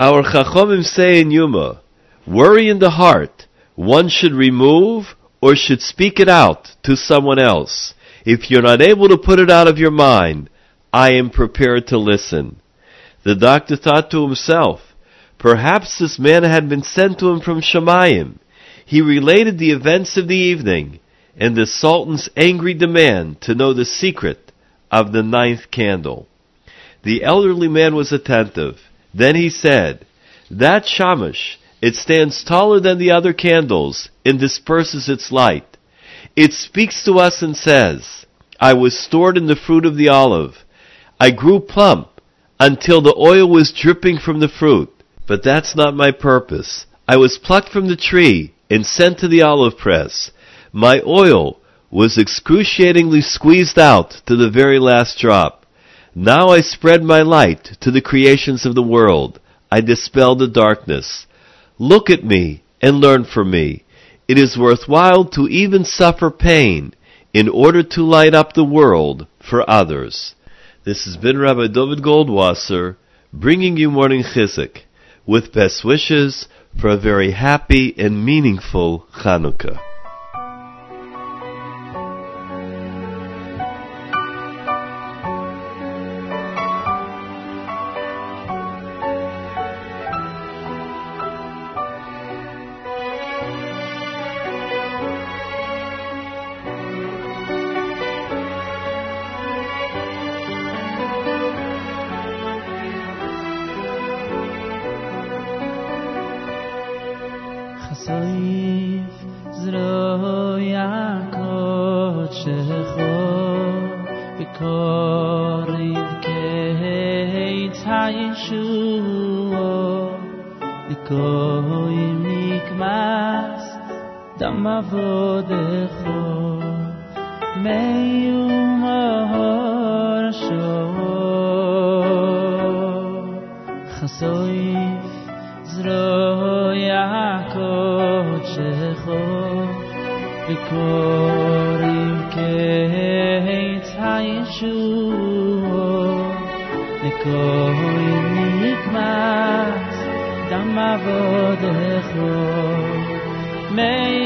Our Chachomim say in Yuma, worry in the heart, one should remove or should speak it out to someone else. If you're not able to put it out of your mind, I am prepared to listen. The doctor thought to himself, perhaps this man had been sent to him from Shemayim. He related the events of the evening and the Sultan's angry demand to know the secret of the ninth candle. The elderly man was attentive. Then he said, That shamash, it stands taller than the other candles and disperses its light. It speaks to us and says, I was stored in the fruit of the olive. I grew plump until the oil was dripping from the fruit. But that's not my purpose. I was plucked from the tree and sent to the olive press. My oil was excruciatingly squeezed out to the very last drop. Now I spread my light to the creations of the world. I dispel the darkness. Look at me and learn from me. It is worthwhile to even suffer pain in order to light up the world for others. This has been Rabbi David Goldwasser bringing you morning chizuk, with best wishes for a very happy and meaningful Hanukkah. hoy mik dam avod kho meyum har sho khsoy zro ya ko che ikorim ke hay tsay shu avodecho. May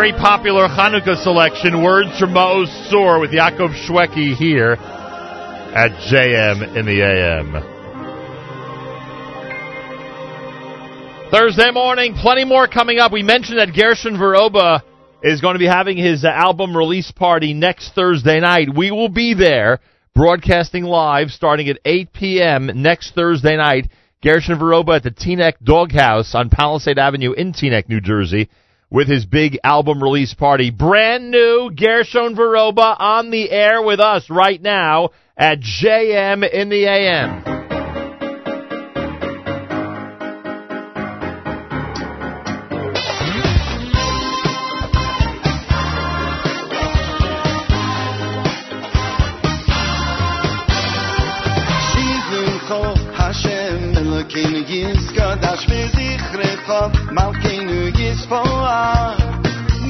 very popular Hanukkah selection, Words from Maoz with Yaakov Shweki here at JM in the AM. Thursday morning, plenty more coming up. We mentioned that Gershon Veroba is going to be having his uh, album release party next Thursday night. We will be there broadcasting live starting at 8 p.m. next Thursday night. Gershon Veroba at the Teaneck Doghouse on Palisade Avenue in Teaneck, New Jersey with his big album release party. Brand new Gershon Veroba on the air with us right now at JM in the AM. לשפוע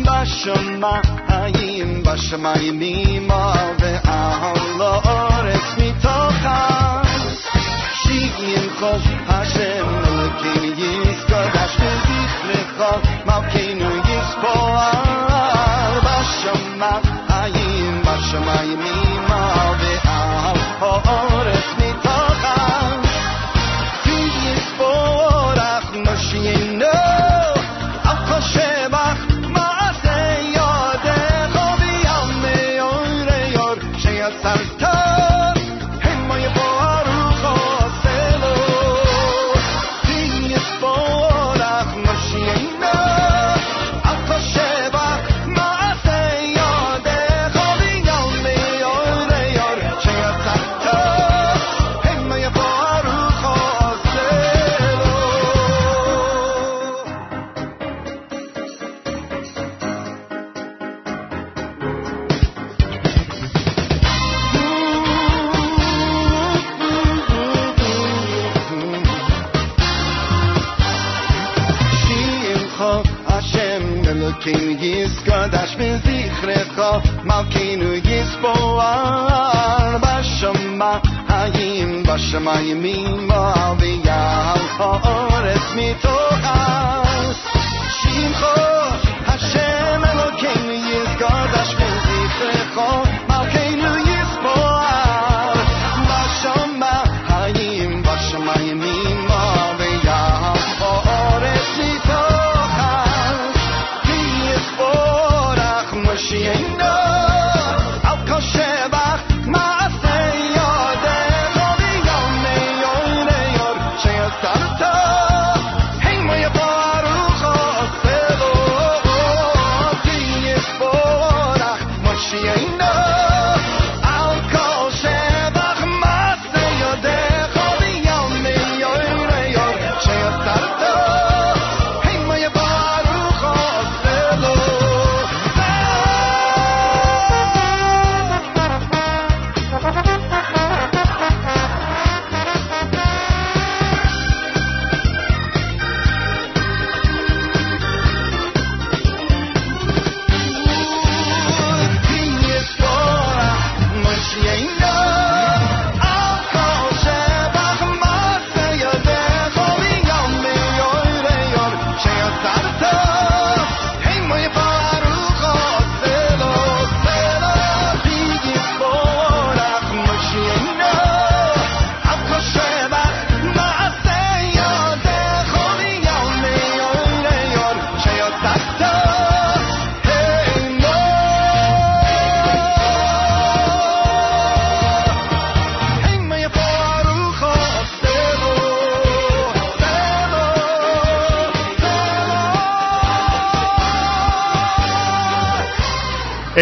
בשמיים, בשמיים ממה ועל האורץ מתוכה. שימחוש השם אלוקים יזכור, אשר זכרך מלכנו יספוע. בשמיים, בשמיים ממה ועל האורץ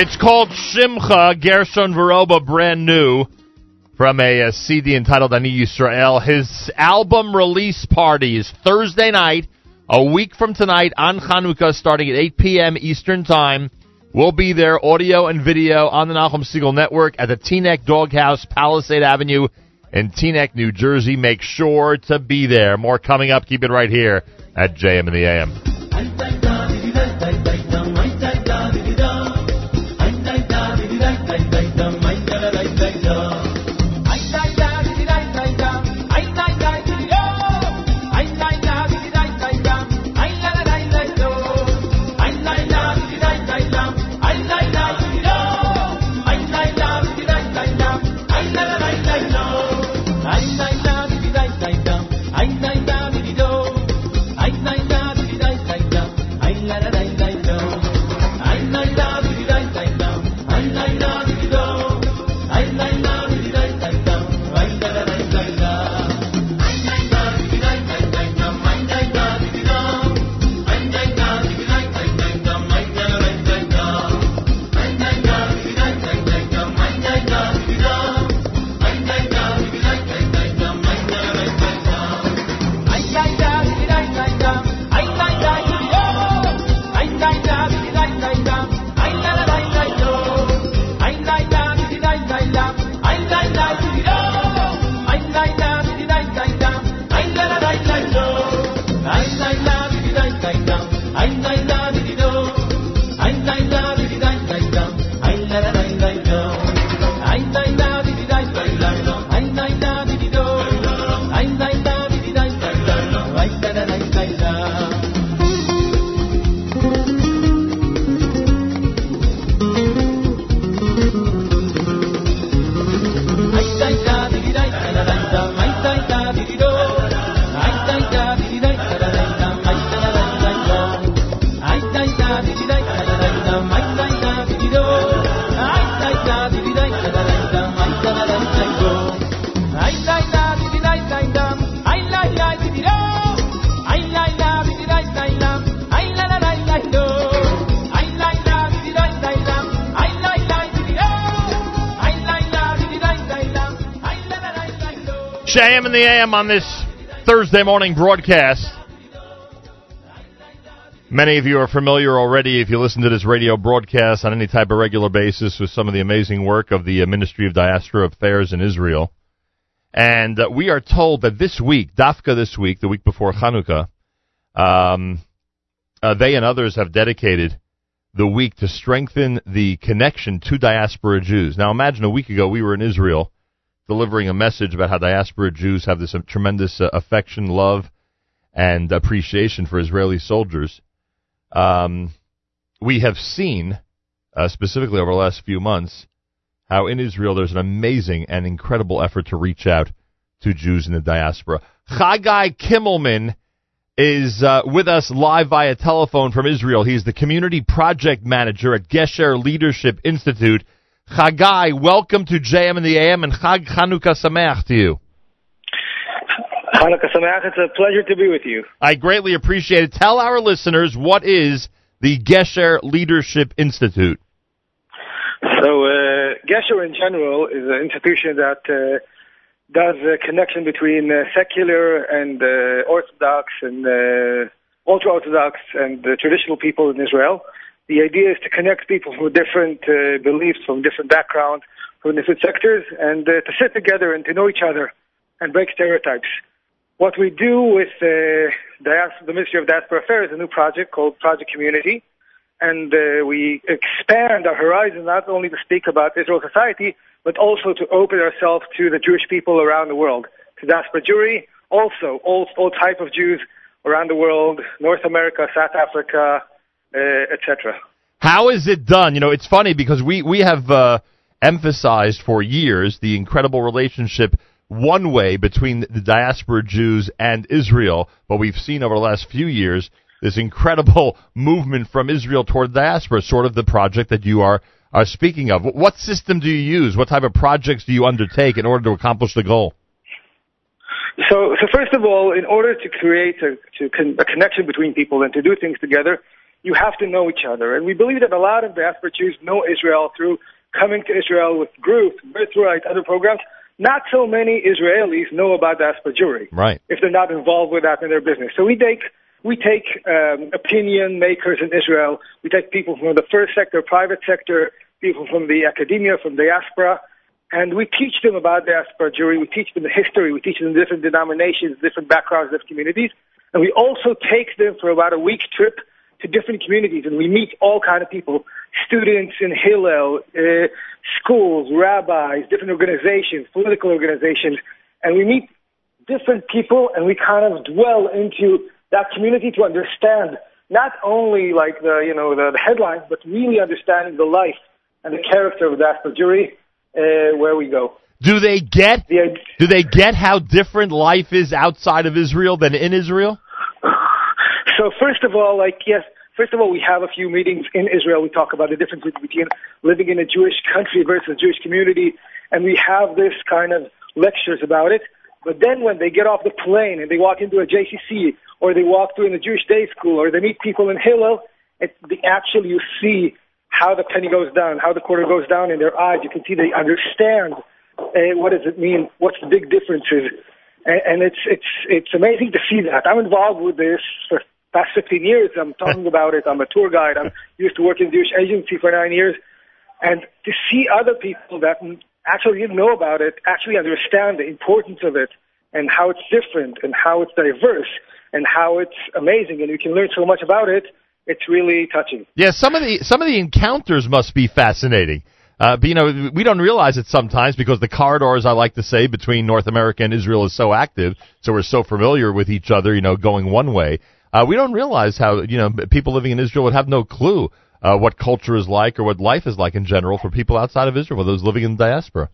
It's called Shimcha Gershon Veroba, brand new from a, uh CD entitled Ani Yisrael. His album release party is Thursday night, a week from tonight on Chanukah, starting at 8 p.m. Eastern Time. We'll be there, audio and video, on the Nachum Segal Network at the Teaneck Doghouse, Palisade Avenue in Teaneck, New Jersey. Make sure to be there. More coming up. Keep it right here at JM in the AM. And the AM on this Thursday morning broadcast. Many of you are familiar already if you listen to this radio broadcast on any type of regular basis with some of the amazing work of the uh, Ministry of Diaspora Affairs in Israel. And uh, we are told that this week, Dafka this week, the week before Hanukkah, um, uh, they and others have dedicated the week to strengthen the connection to diaspora Jews. Now imagine a week ago we were in Israel delivering a message about how diaspora Jews have this uh, tremendous uh, affection, love, and appreciation for Israeli soldiers. Um, we have seen, uh, specifically over the last few months, how in Israel there's an amazing and incredible effort to reach out to Jews in the diaspora. Chagai Kimmelman is uh, with us live via telephone from Israel. He's the community project manager at Gesher Leadership Institute. Chagai, welcome to JM and the AM and Chag Chanukah Sameach to you. Hanukkah Sameach, it's a pleasure to be with you. I greatly appreciate it. Tell our listeners what is the Gesher Leadership Institute. So, uh, Gesher in general is an institution that uh, does a connection between uh, secular and uh, Orthodox and uh, ultra Orthodox and uh, traditional people in Israel. The idea is to connect people from different uh, beliefs, from different backgrounds, from different sectors, and uh, to sit together and to know each other and break stereotypes. What we do with uh, the Ministry of Diaspora Affairs is a new project called Project Community, and uh, we expand our horizon not only to speak about Israel society, but also to open ourselves to the Jewish people around the world, to diaspora Jewry, also all, all type of Jews around the world, North America, South Africa, etc. How is it done? You know, it's funny because we we have uh, emphasized for years the incredible relationship one way between the diaspora Jews and Israel, but we've seen over the last few years this incredible [laughs] movement from Israel toward the diaspora, sort of the project that you are are speaking of. What system do you use? What type of projects do you undertake in order to accomplish the goal? So, so first of all, in order to create a, to con- a connection between people and to do things together, you have to know each other. And we believe that a lot of diaspora Jews know Israel through coming to Israel with groups, birthright, other programs. Not so many Israelis know about diaspora Jewry Right. if they're not involved with that in their business. So we take we take um, opinion makers in Israel. We take people from the first sector, private sector, people from the academia, from diaspora, and we teach them about diaspora Jewry. We teach them the history. We teach them different denominations, different backgrounds, different communities, and we also take them for about a week trip to different communities, and we meet all kind of people, students in Hillel, uh, schools, rabbis, different organizations, political organizations, and we meet different people, and we kind of dwell into that community to understand not only like the you know the, the headlines, but really understanding the life and the character of diaspora Jewry uh, where we go. Do they get do they get how different life is outside of Israel than in Israel? [sighs] [laughs] So first of all, like yes, first of all, we have a few meetings in Israel. We talk about the difference between living in a Jewish country versus a Jewish community, and we have this kind of lectures about it. But then when they get off the plane and they walk into a JCC or they walk through in a Jewish day school or they meet people in Hillel, it, the actually you see how the penny goes down, how the quarter goes down in their eyes. You can see they understand uh, what does it mean, what's the big differences, and, and it's it's it's amazing to see that. I'm involved with this for past 15 years. I'm talking [laughs] about it. I'm a tour guide. I'm used to work in Jewish agency for nine years, and to see other people that actually didn't know about it actually understand the importance of it and how it's different and how it's diverse and how it's amazing and you can learn so much about it. It's really touching. Yeah, some of the some of the encounters must be fascinating. Uh, but you know, we don't realize it sometimes because the corridors, I like to say, between North America and Israel is so active, so we're so familiar with each other. You know, going one way, uh, we don't realize how you know people living in Israel would have no clue uh, what culture is like or what life is like in general for people outside of Israel, those living in the diaspora.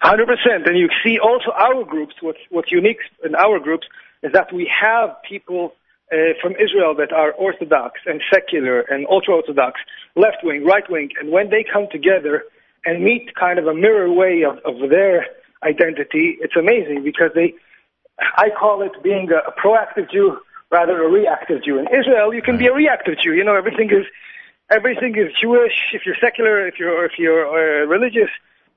Hundred percent, and you see also our groups. What's what's unique in our groups is that we have people uh, from Israel that are Orthodox and secular and ultra Orthodox, left wing, right wing, and when they come together and meet kind of a mirror way of, of their identity, it's amazing because they, I call it being a, a proactive Jew rather a reactive Jew. In Israel, you can be a reactive Jew. You know, everything is everything is Jewish. If you're secular, if you're if you're uh, religious,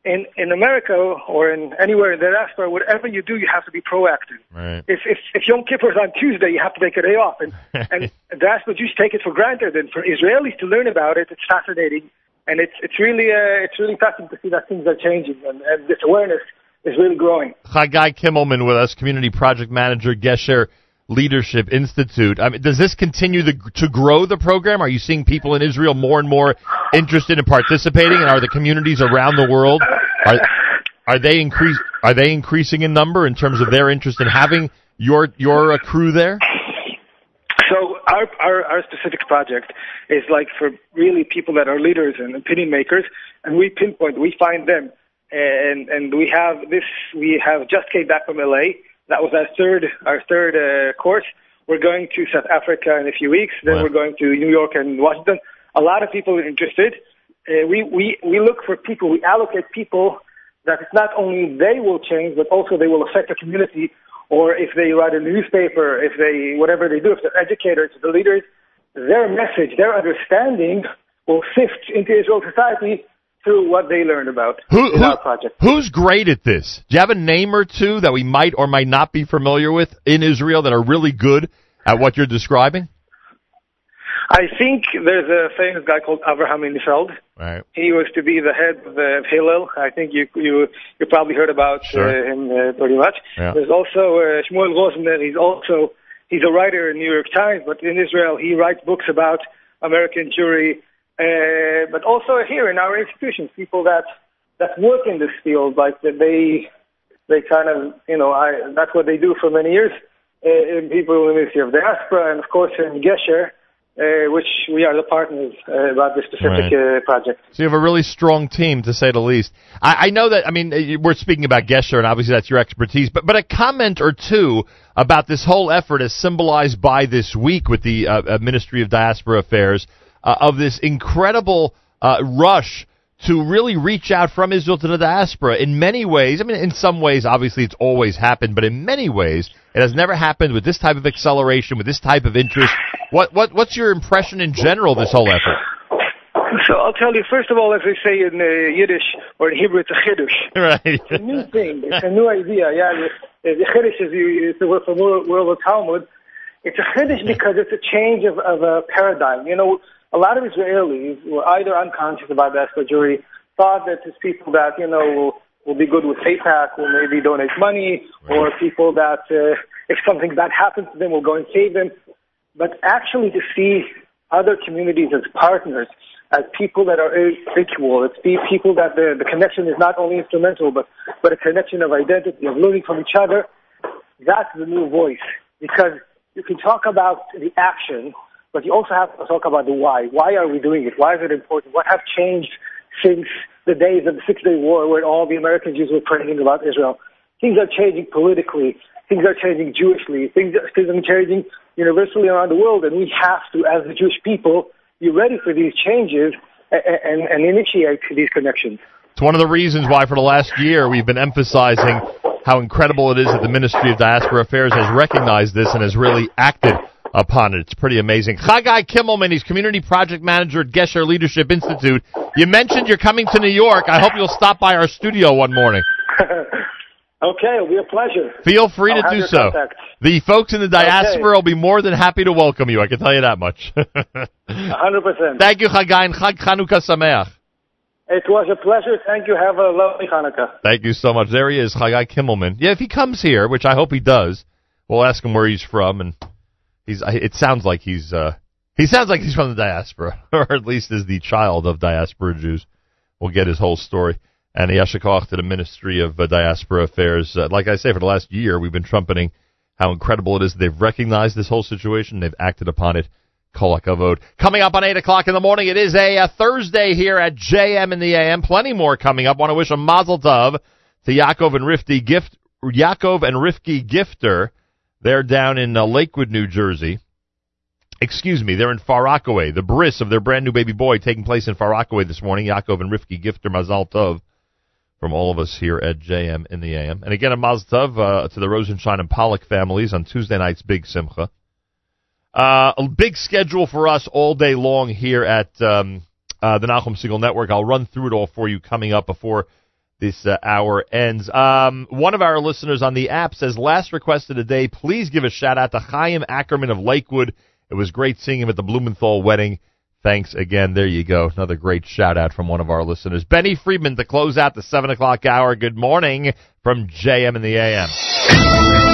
in in America or in anywhere in the diaspora, whatever you do, you have to be proactive. Right. If if if Yom Kippur is on Tuesday, you have to take a day off, and [laughs] and diaspora Jews take it for granted. And for Israelis to learn about it, it's fascinating, and it's it's really uh, it's really fascinating to see that things are changing, and, and this awareness is really growing. Chagai Kimmelman with us, Community Project Manager, Gesher Leadership Institute. I mean, does this continue the, to grow the program? Are you seeing people in Israel more and more interested in participating, and are the communities around the world are are they increase are they increasing in number in terms of their interest in having your your uh, crew there? So our, our our specific project is like for really people that are leaders and opinion makers, and we pinpoint, we find them, and and we have this. We have just came back from LA. That was our third our third uh, course. We're going to South Africa in a few weeks. Then we're going to New York and Washington. A lot of people are interested. Uh, we we we look for people. We allocate people that it's not only they will change, but also they will affect the community. Or if they write a newspaper, if they whatever they do, if they're educators, the leaders, their message, their understanding will sift into Israel society through what they learned about Who, in who our project. who's great at this? Do you have a name or two that we might or might not be familiar with in Israel that are really good at what you're describing? I think there's a famous guy called Avraham Infeld. Right. He was to be the head of the of Hillel. I think you you you probably heard about Sure. uh, him uh, pretty much. Yeah. There's also uh, Shmuel Rosenberg. He's also he's a writer in New York Times, but in Israel he writes books about American Jewry. Uh, but also here in our institutions, people that that work in this field, like they they kind of you know I that's what they do for many years. Uh, in people in the Ministry of Diaspora, and of course in Gesher, uh, which we are the partners uh, about this specific Right. uh, project. So you have a really strong team, to say the least. I, I know that. I mean, uh, we're speaking about Gesher, and obviously that's your expertise. But but a comment or two about this whole effort, as symbolized by this week with the uh, uh, Ministry of Diaspora Affairs, uh, of this incredible uh, rush to really reach out from Israel to the diaspora. In many ways, I mean, in some ways, obviously it's always happened, but in many ways, it has never happened with this type of acceleration, with this type of interest. What what what's your impression in general? This whole effort. So I'll tell you, first of all, as they say in uh, Yiddish or in Hebrew, it's a chiddush. Right. It's a new thing. It's a new idea. Yeah, the, the chiddush is it's the word from World World of Talmud. It's a chiddush because it's a change of, of a paradigm. You know, a lot of Israelis were either unconscious about diaspora Jewry, thought that it's people that you know will, will be good with AIPAC, will maybe donate money, or people that uh, [laughs] if something bad happens to them, will go and save them. But actually, to see other communities as partners, as people that are equal, it's people that the, the connection is not only instrumental, but, but a connection of identity, of learning from each other. That's the new voice. Because you can talk about the action, but you also have to talk about the why. Why are we doing it? Why is it important? What have changed since the days of the Six Day War when all the American Jews were praying about Israel? Things are changing politically. Things are changing Jewishly. Things are, things are changing universally around the world, and we have to, as the Jewish people, be ready for these changes and, and, and initiate these connections. It's one of the reasons why, for the last year, we've been emphasizing how incredible it is that the Ministry of Diaspora Affairs has recognized this and has really acted upon it. It's pretty amazing. Chagai Kimmelman, he's Community Project Manager at Gesher Leadership Institute. You mentioned you're coming to New York. I hope you'll stop by our studio one morning. [laughs] okay, it'll be a pleasure. Feel free I'll to do so. The folks in the diaspora will be more than happy to welcome you. I can tell you that much. Hundred percent. [laughs] Thank you, Chagai, and Chag Chanukah Sameach. It was a pleasure. Thank you. Have a lovely Hanukkah. Thank you so much. There he is, Chagai Kimmelman. Yeah, if he comes here, which I hope he does, we'll ask him where he's from, and he's. It sounds like he's. uh He sounds like he's from the diaspora, [laughs] or at least is the child of diaspora Jews. We'll get his whole story. And Yasher Koach to the Ministry of uh, Diaspora Affairs. Uh, like I say, for the last year, we've been trumpeting how incredible it is they've recognized this whole situation. They've acted upon it. Kol hakavod. Coming up on 8 o'clock in the morning, it is a, uh Thursday here at JM in the AM. Plenty more coming up. Want to wish a mazel tov to Yaakov and Rifki Gift, Yaakov and Rifki Gifter. They're down in uh, Lakewood, New Jersey. Excuse me, they're in Far Rockaway. The bris of their brand new baby boy taking place in Far Rockaway this morning. Yaakov and Rifki Gifter Mazal Tov from all of us here at JM in the AM. And again, a Mazal Tov uh, to the Rosenshine and Pollock families on Tuesday night's Big Simcha. Uh, a big schedule for us all day long here at um, uh, the Nachum Segal Network. I'll run through it all for you coming up before this uh, hour ends. Um, one of our listeners on the app says, last request of the day, please give a shout out to Chaim Ackerman of Lakewood. It was great seeing him at the Blumenthal wedding. Thanks again. There you go. Another great shout out from one of our listeners. Benny Friedman to close out the 7 o'clock hour. Good morning from JM in the AM.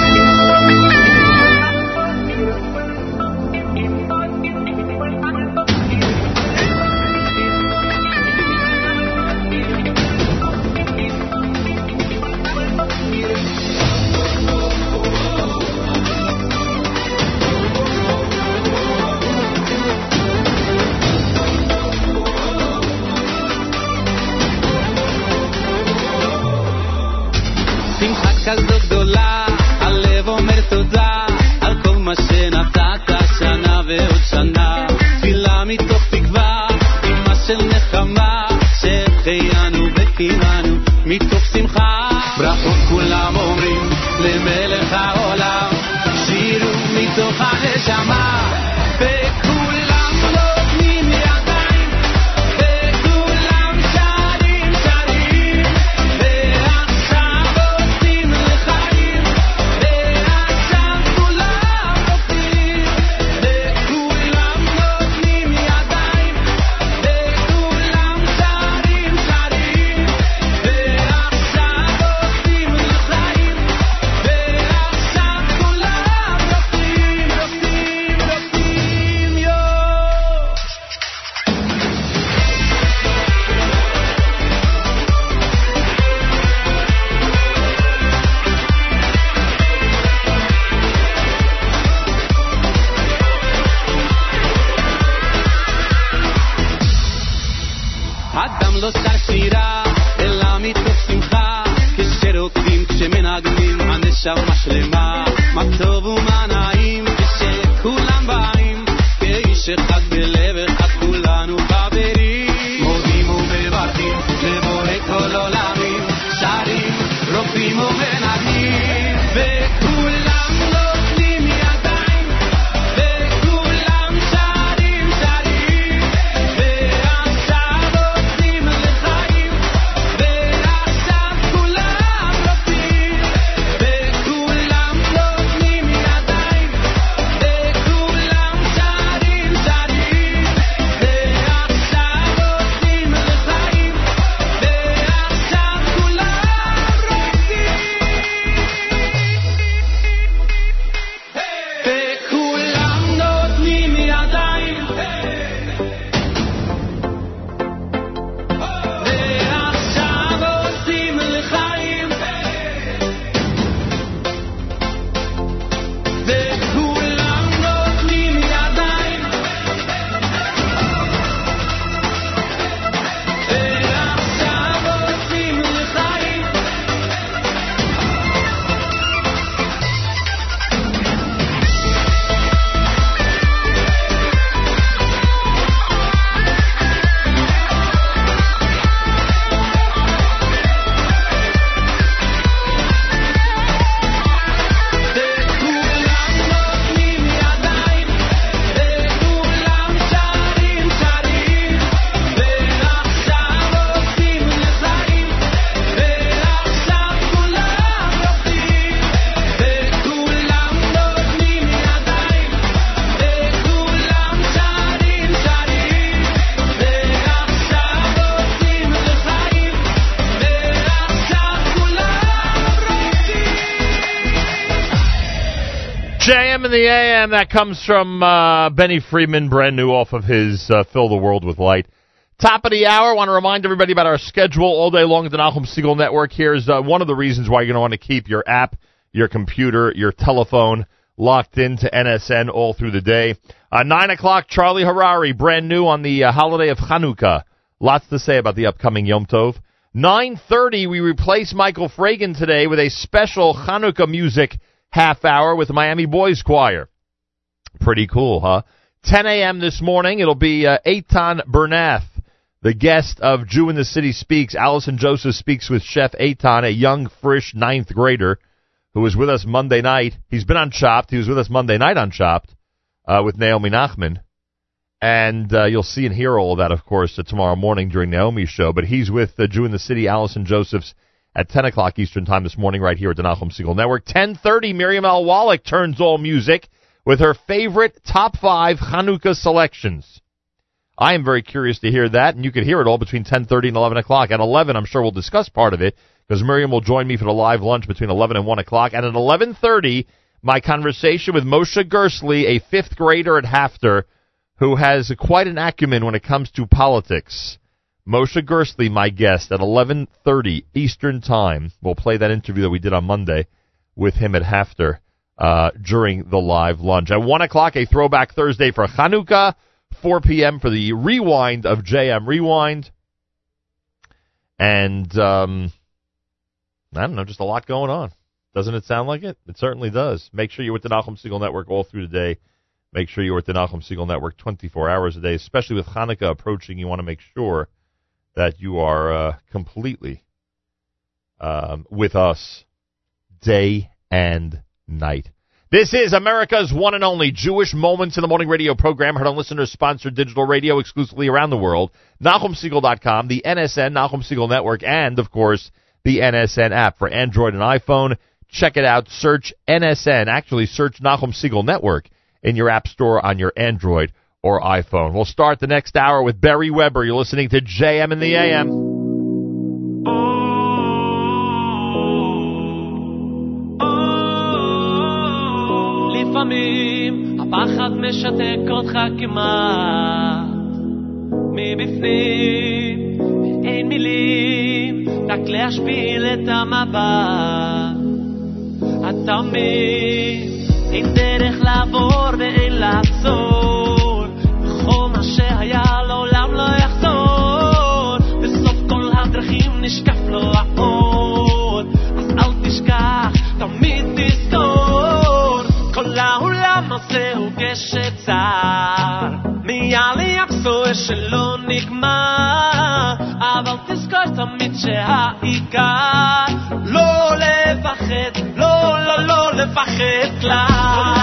מתוך תקווה, אמא של נחמה, שהחיינו וקיימנו מתוך לא שר שירה, אלא מתוך שמחה, כשרוקדים, כשמנגנים, הנשמה שלמה. מה טוב ומה נעים, כשכולם באים, כאיש אחד בלב אחד כולנו חברים. מודים ומברכים, לבורא כל עולמים, שרים, רוקדים ומנגנים, וכולם AM. That comes from uh, Benny Friedman, brand new off of his uh, Fill the World with Light. Top of the hour. Want to remind everybody about our schedule all day long at the Nachum Segal Network. Here's uh, one of the reasons why you're going to want to keep your app, your computer, your telephone locked into NSN all through the day. Uh, Nine o'clock. Charlie Harary, brand new on the uh, holiday of Hanukkah. Lots to say about the upcoming Yom Tov. 9.30, we replace Michael Fragin today with a special Hanukkah music half hour with the Miami Boys Choir. Pretty cool, huh? 10 a.m. this morning, it'll be uh, Eitan Bernath, the guest of Jew in the City Speaks. Allison Joseph speaks with Chef Eitan, a young, fresh ninth grader who was with us Monday night. He's been on Chopped. He was with us Monday night on Chopped uh, with Naomi Nachman. And uh, you'll see and hear all of that, of course, uh, tomorrow morning during Naomi's show. But he's with uh, Jew in the City, Allison Josephs, at 10 o'clock Eastern Time this morning, right here at the Nachum Segal Network. 10:30, Miriam L. Wallach turns all music with her favorite top five Hanukkah selections. I am very curious to hear that, and you can hear it all between 10:30 and 11 o'clock. At 11, I'm sure we'll discuss part of it because Miriam will join me for the live lunch between 11 and 1 o'clock. And at 11:30, my conversation with Moshe Gersley, a fifth grader at HAFTR, who has quite an acumen when it comes to politics. Moshe Gersley, my guest, at 11:30 Eastern Time. We'll play that interview that we did on Monday with him at HAFTR uh, during the live lunch. At 1 o'clock, a throwback Thursday for Hanukkah. 4 p.m. for the rewind of JM Rewind. And um, I don't know, just a lot going on. Doesn't it sound like it? It certainly does. Make sure you're with the Nachum Segal Network all through the day. Make sure you're with the Nachum Segal Network 24 hours a day, especially with Hanukkah approaching. You want to make sure that you are uh, completely um, with us day and night. This is America's one and only Jewish Moments in the Morning radio program, heard on listener-sponsored digital radio exclusively around the world. NachumSegal.com, the NSN Nachum Segal Network, and, of course, the NSN app for Android and iPhone. Check it out. Search NSN. Actually, search Nachum Segal Network in your app store on your Android or iPhone. We'll start the next hour with Barry Weber. You're listening to JM in the AM. משתק אותך כמעט. מבפנים אין מילים רק להשפיל את המבט. התמיד אין דרך לעבור ואין לעצור העולם הזה הוא גשת צר מיאלי יחזור שלא נגמר אבל תזכור תמיד שהעיקר לא לפחד, לא, לא, לא לפחד כלל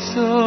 so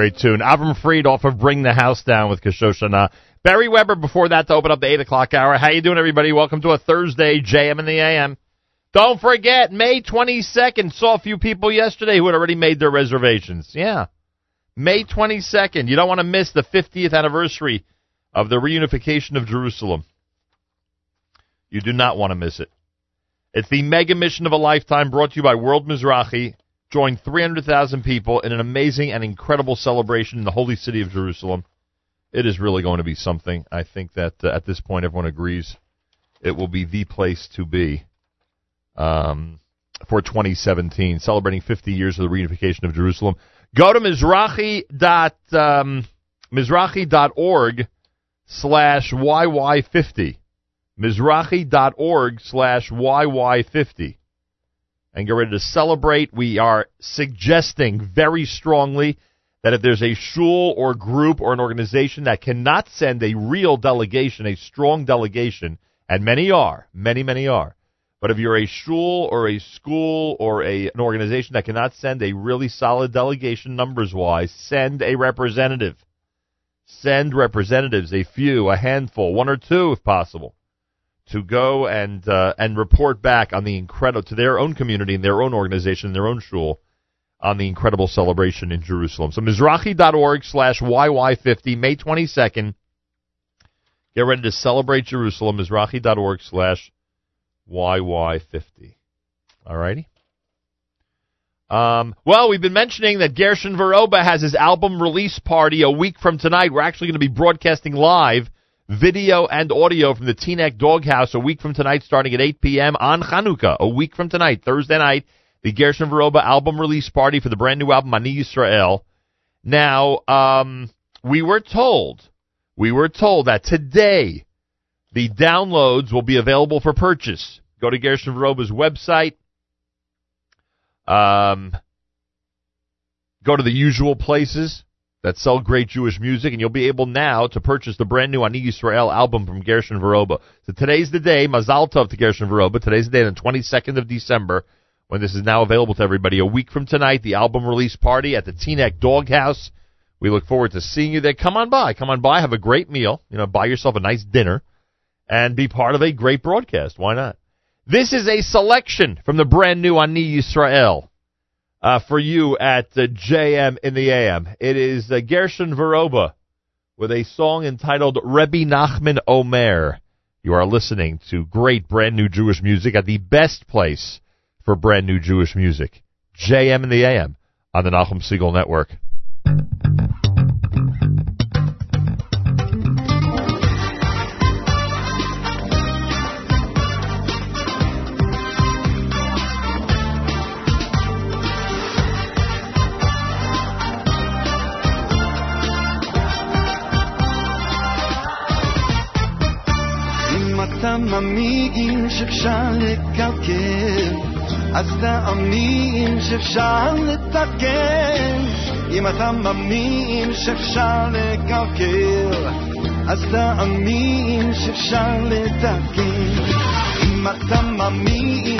great tune. Avram Fried off of Bring the House Down with Kashoshana. Barry Weber before that to open up the 8 o'clock hour. How you doing, everybody? Welcome to a Thursday, JM in the AM. Don't forget, May 22nd. Saw a few people yesterday who had already made their reservations. Yeah. May 22nd. You don't want to miss the 50th anniversary of the reunification of Jerusalem. You do not want to miss it. It's the mega mission of a lifetime brought to you by World Mizrahi. Join 300,000 people in an amazing and incredible celebration in the holy city of Jerusalem. It is really going to be something. I think that uh, at this point everyone agrees it will be the place to be um, for 2017, celebrating 50 years of the reunification of Jerusalem. Go to Mizrahi dot um, Mizrahi.org slash YY50. Mizrahi.org slash YY50. And get ready to celebrate. We are suggesting very strongly that if there's a shul or group or an organization that cannot send a real delegation, a strong delegation, and many are, many, many are, but if you're a shul or a school or a, an organization that cannot send a really solid delegation numbers wise, send a representative. Send representatives, a few, a handful, one or two if possible, to go and uh, and report back on the incredible to their own community and their own organization, and their own shul, on the incredible celebration in Jerusalem. So Mizrahi.org slash YY50, May 22nd. Get ready to celebrate Jerusalem, Mizrahi.org slash YY50. All righty. Um, well, we've been mentioning that Gershon Veroba has his album release party a week from tonight. We're actually going to be broadcasting live video and audio from the Teaneck Doghouse a week from tonight, starting at 8 p.m. on Chanukah. A week from tonight, Thursday night, the Gershon Veroba album release party for the brand new album Ani Yisrael. Now, um, we were told, we were told that today the downloads will be available for purchase. Go to Gershon Veroba's website. Um, go to the usual places that sell great Jewish music, and you'll be able now to purchase the brand new Ani Yisrael album from Gershon Veroba. So today's the day, Mazal Tov to Gershon Veroba. Today's the day, the 22nd of December, when this is now available to everybody. A week from tonight, the album release party at the Teaneck Doghouse. We look forward to seeing you there. Come on by. Come on by. Have a great meal. You know, buy yourself a nice dinner and be part of a great broadcast. Why not? This is a selection from the brand new Ani Yisrael uh, for you at uh, JM in the AM. It is uh, Gershon Veroba with a song entitled Rebbe Nachman Omer. You are listening to great brand new Jewish music at the best place for brand new Jewish music. JM in the AM on the Nachum Segal Network. אתה מאמין שאפשר לקלקל, אז תאמין שאפשר לתקן. אם אתה מאמין שאפשר לקלקל, אז תאמין שאפשר לתקן. אם אתה מאמין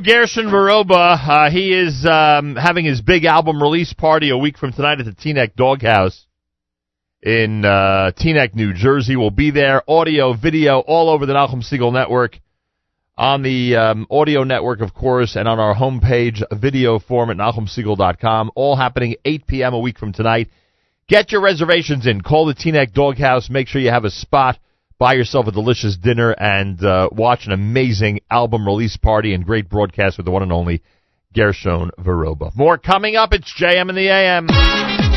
Gershon Veroba. Uh, he is um, having his big album release party a week from tonight at the Teaneck Doghouse in uh, Teaneck, New Jersey. We'll be there. Audio, video, all over the Nachum Segal Network. On the um, audio network, of course, and on our homepage, video form at NachumSegal.com. All happening 8 p.m. a week from tonight. Get your reservations in. Call the Teaneck Doghouse. Make sure you have a spot. Buy yourself a delicious dinner and uh, watch an amazing album release party and great broadcast with the one and only Gershon Veroba. More coming up. It's JM in the AM.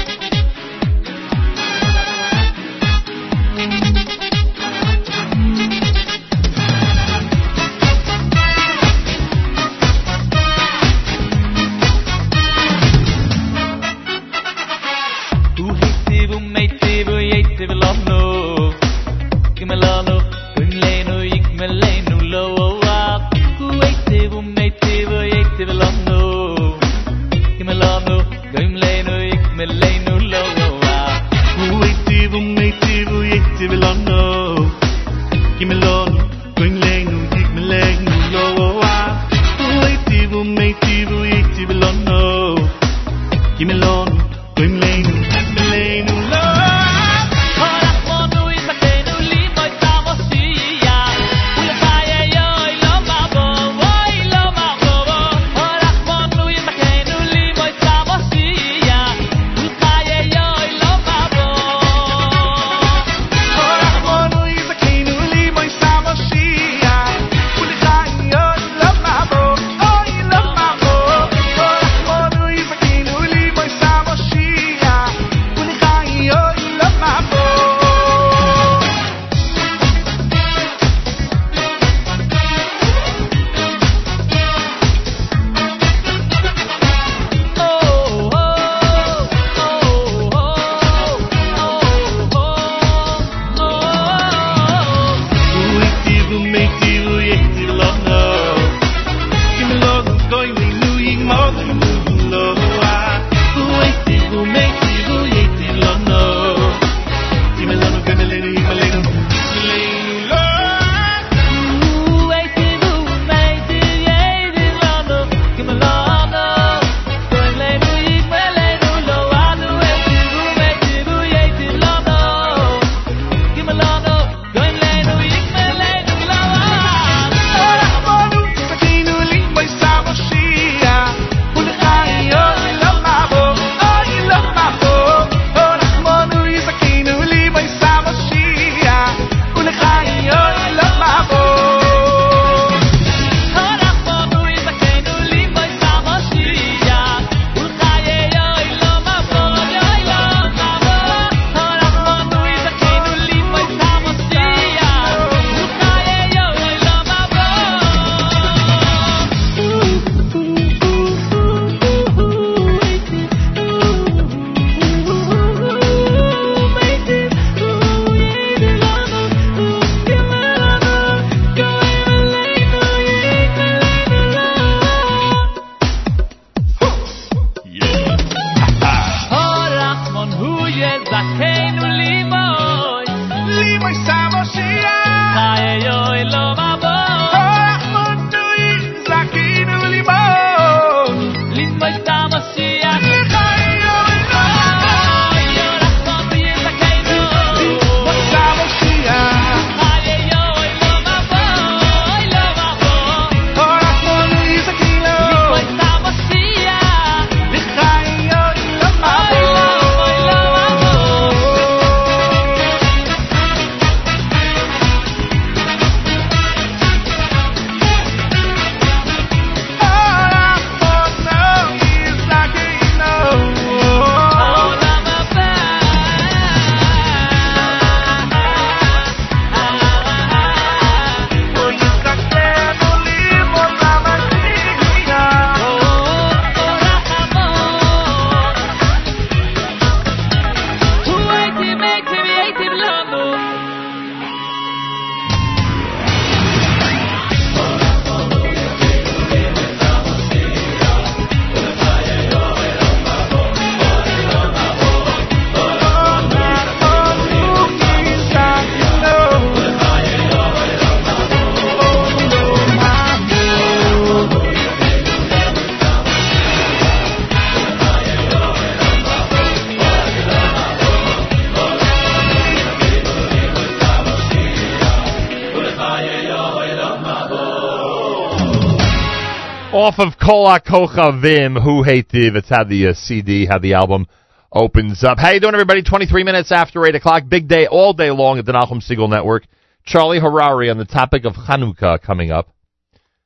Off of Kola Kochavim, Who Hativ. It's how the uh, CD, how the album opens up. How you doing, everybody? 23 minutes after 8 o'clock. Big day all day long at the Nachum Segal Network. Charlie Harary on the topic of Hanukkah coming up.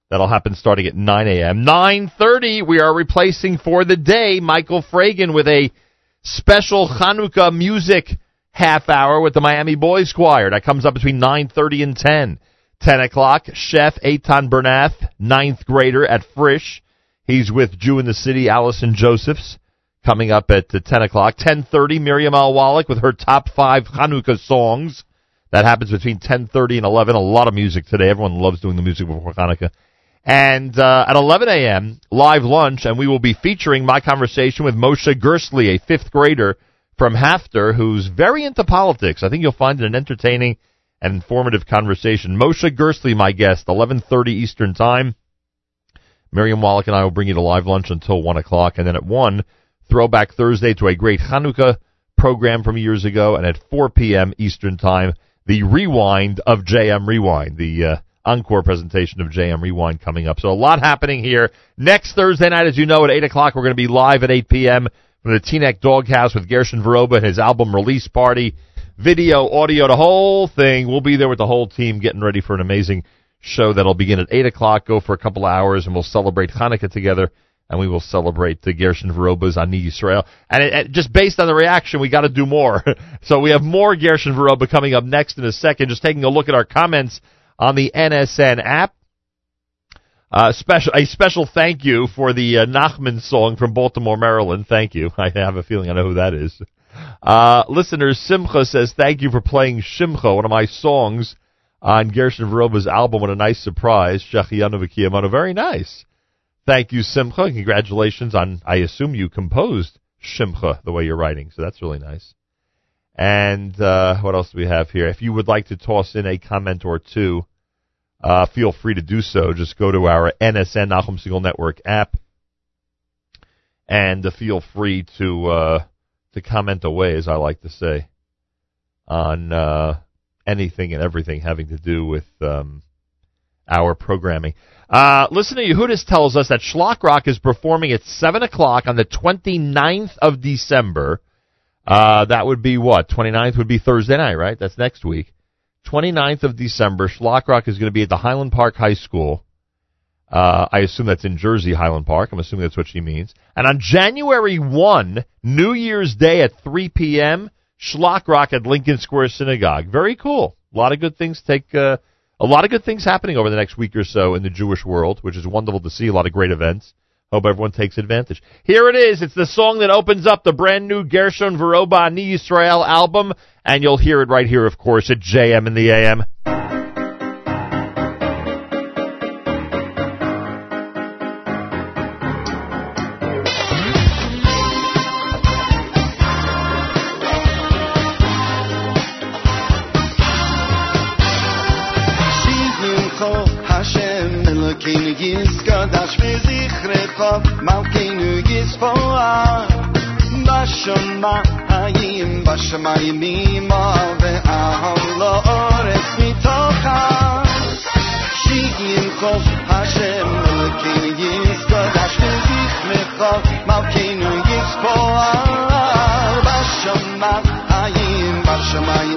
That'll happen starting at 9 a.m. 9.30, we are replacing for the day Michael Fragin with a special Hanukkah music half hour with the Miami Boys Choir. That comes up between 9.30 and 10. 10 o'clock, Chef Eitan Bernath, ninth grader at Frisch. He's with Jew in the City, Allison Josephs, coming up at uh, 10 o'clock. 10.30, Miriam L. Wallach with her top five Hanukkah songs. That happens between 10.30 and 11. A lot of music today. Everyone loves doing the music before Hanukkah. And uh, at 11 a.m., live lunch, and we will be featuring my conversation with Moshe Gersley, a fifth grader from HAFTR, who's very into politics. I think you'll find it an entertaining and informative conversation. Moshe Gersley, my guest, 11:30 Eastern Time. Miriam Wallach and I will bring you to live lunch until one o'clock, and then at one, throwback Thursday to a great Hanukkah program from years ago, and at 4 p.m. Eastern Time, the rewind of JM Rewind, the uh, encore presentation of JM Rewind coming up. So a lot happening here. Next Thursday night, as you know, at 8 o'clock, we're going to be live at 8 p.m. from the Teaneck Doghouse with Gershon Veroba and his album release party. Video, audio, the whole thing. We'll be there with the whole team getting ready for an amazing show that'll begin at 8 o'clock, go for a couple hours, and we'll celebrate Hanukkah together. And we will celebrate the Gershon Veroba's Ani Yisrael. And it, it, just based on the reaction, we got to do more. [laughs] so we have more Gershon Veroba coming up next in a second. Just taking a look at our comments on the NSN app. Uh, special a special thank you for the uh, Nachman song from Baltimore, Maryland. Thank you. [laughs] I have a feeling I know who that is. Uh, listener Simcha says thank you for playing Shimcha, one of my songs on Gershon Veroba's album. What a nice surprise, Shachiyanu V'Kiyamanu. Very nice. Thank you, Simcha. Congratulations on. I assume you composed Shimcha the way you're writing, so that's really nice. And uh, what else do we have here? If you would like to toss in a comment or two, uh, feel free to do so. Just go to our NSN Nachum Segal Network app, and uh, feel free to to comment away, as I like to say, on uh, anything and everything having to do with um, our programming. Uh, listener Yehudis tells us that Shlock Rock is performing at 7 o'clock on the 29th of December. Uh, that would be what? 29th would be Thursday night, right? That's next week. 29th of December, Shlock Rock is going to be at the Highland Park High School. Uh, I assume that's in Jersey, Highland Park. I'm assuming that's what she means. And on January 1, New Year's Day at 3 p.m., Shlock Rock at Lincoln Square Synagogue. Very cool. A lot of good things take, uh, a lot of good things happening over the next week or so in the Jewish world, which is wonderful to see. A lot of great events. Hope everyone takes advantage. Here it is. It's the song that opens up the brand new Gershon Veroba Ani Yisrael album, and you'll hear it right here, of course, at JM in the AM. בשמיים, בשמיים ועל האורץ מתוכה. שימחו השם אלוקינו יסקדש וזכרך מלכנו יספועל. בשמיים, בשמיים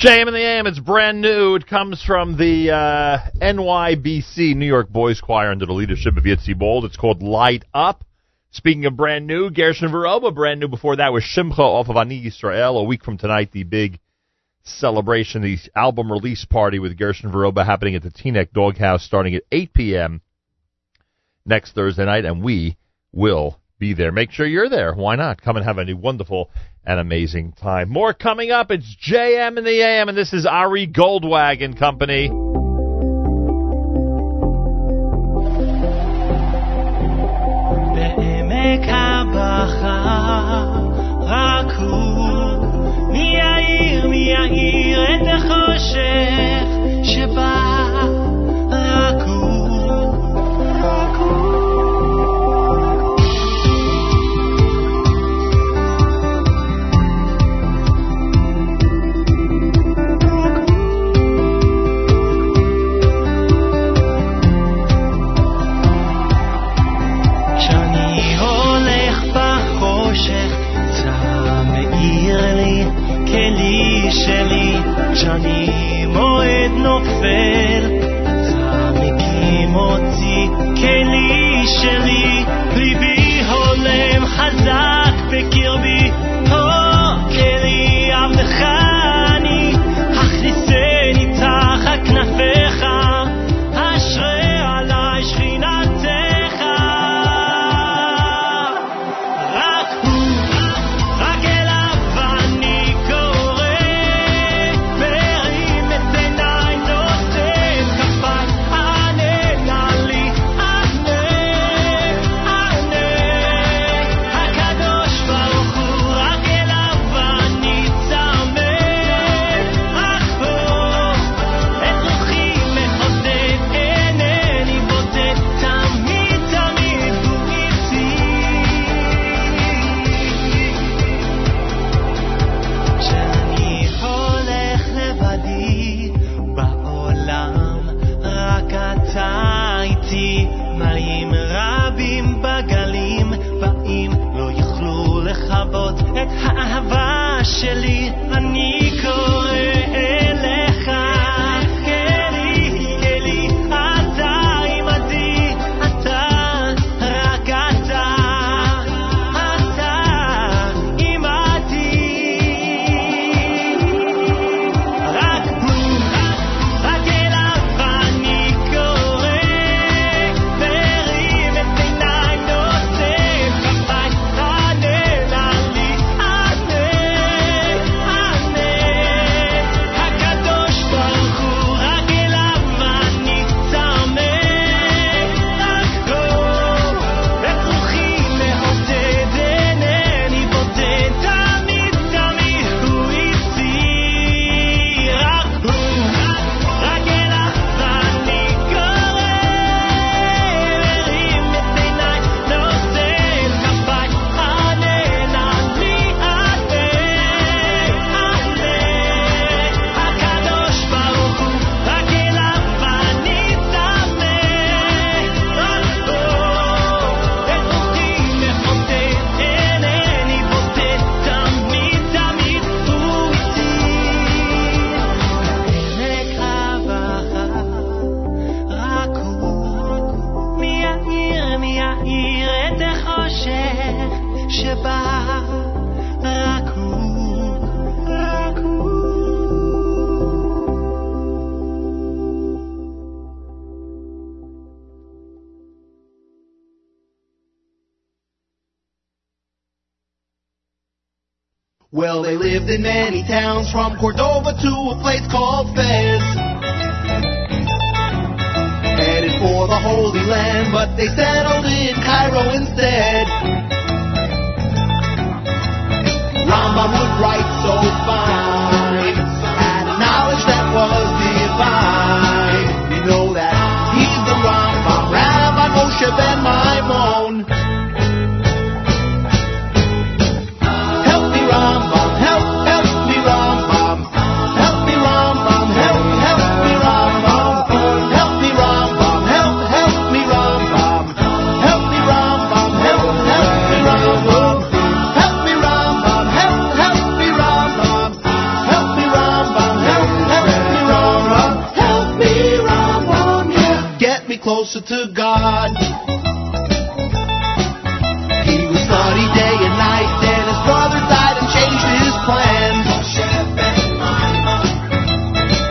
JM and the AM, it's brand new. It comes from the uh, NYBC, New York Boys Choir, under the leadership of Yitzi Bold. It's called Light Up. Speaking of brand new, Gershon Veroba, brand new. Before that was Shimcha off of Ani Israel. A week from tonight, the big celebration, the album release party with Gershon Veroba happening at the Teaneck Doghouse starting at 8 p.m. next Thursday night, and we will be there. Make sure you're there. Why not? Come and have a wonderful and amazing time. More coming up. It's JM in the AM, and this is Ari Goldwagon Company. בעמק הבכה רק הוא מי יאיר, מי יאיר את החושך כשאני מועד נופל, אתה מקים אותי כלי שלי. ליבי הולם חזק 接力 Well, they lived in many towns from Cordova to a place called Fez. Headed for the Holy Land, but they settled in Cairo instead. Rambam would write so fine, had knowledge that was divine. You know that he's the Rambam, Rabbi Moshe ben closer to God. He was study day and night, then his brother died and changed his plans.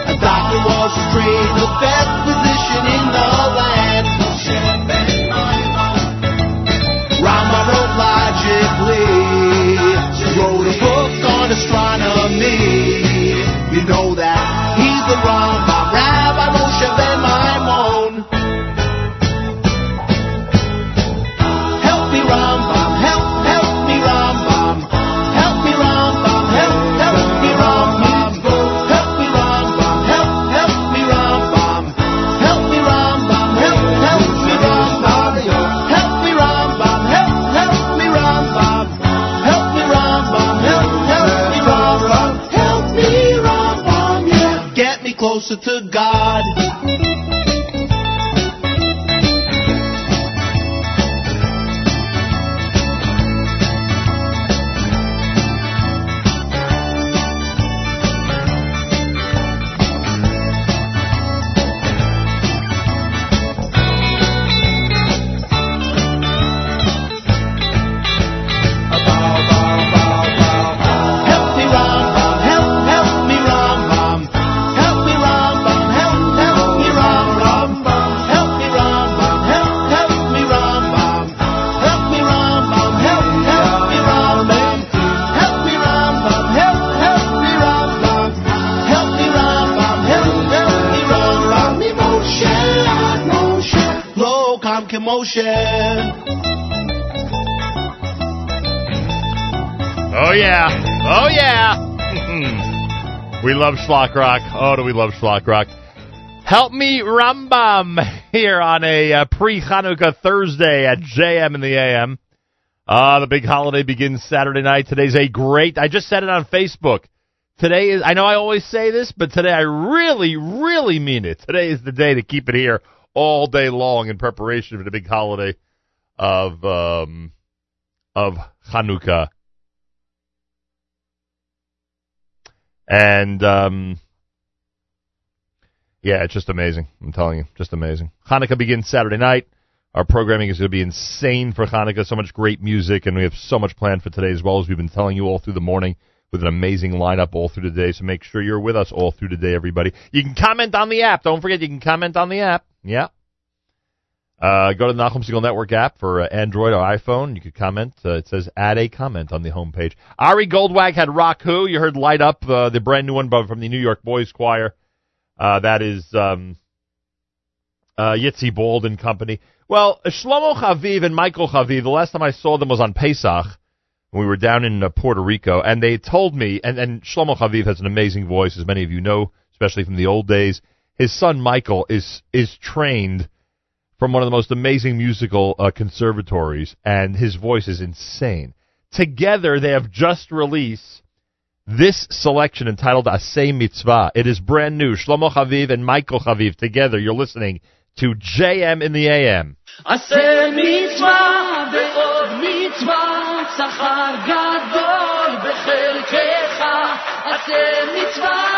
A doctor was his trade, the we love Shlock Rock. Oh, do we love Shlock Rock. Help me Rambam [laughs] here on a uh, pre-Hanukkah Thursday at JM in the AM. Uh, the big holiday begins Saturday night. Today's a great, I just said it on Facebook. Today is, I know I always say this, but today I really, really mean it. Today is the day to keep it here all day long in preparation for the big holiday of, um, of Hanukkah. And um, yeah, it's just amazing. I'm telling you, just amazing. Hanukkah begins Saturday night. Our programming is going to be insane for Hanukkah. So much great music, and we have so much planned for today as well as we've been telling you all through the morning with an amazing lineup all through the day. So make sure you're with us all through the day, everybody. You can comment on the app. Don't forget, you can comment on the app. Yeah. Uh, go to the Nachum Segal Network app for uh, Android or iPhone. You could comment. Uh, it says add a comment on the homepage. Ari Goldwag had Rock Who. You heard Light Up, uh, the brand new one from the New York Boys Choir. Uh, that is um, uh, Yitzi Bald and company. Well, Shlomo Chaviv and Michael Chaviv, the last time I saw them was on Pesach. when We were down in Puerto Rico, and they told me, and, and Shlomo Chaviv has an amazing voice, as many of you know, especially from the old days. His son Michael is is trained from one of the most amazing musical uh, conservatories, and his voice is insane. Together, they have just released this selection entitled Asay Mitzvah. It is brand new. Shlomo Chaviv and Michael Chaviv together. You're listening to JM in the AM. Asay Mitzvah, Mitzvah, Gadol, Mitzvah, Mitzvah,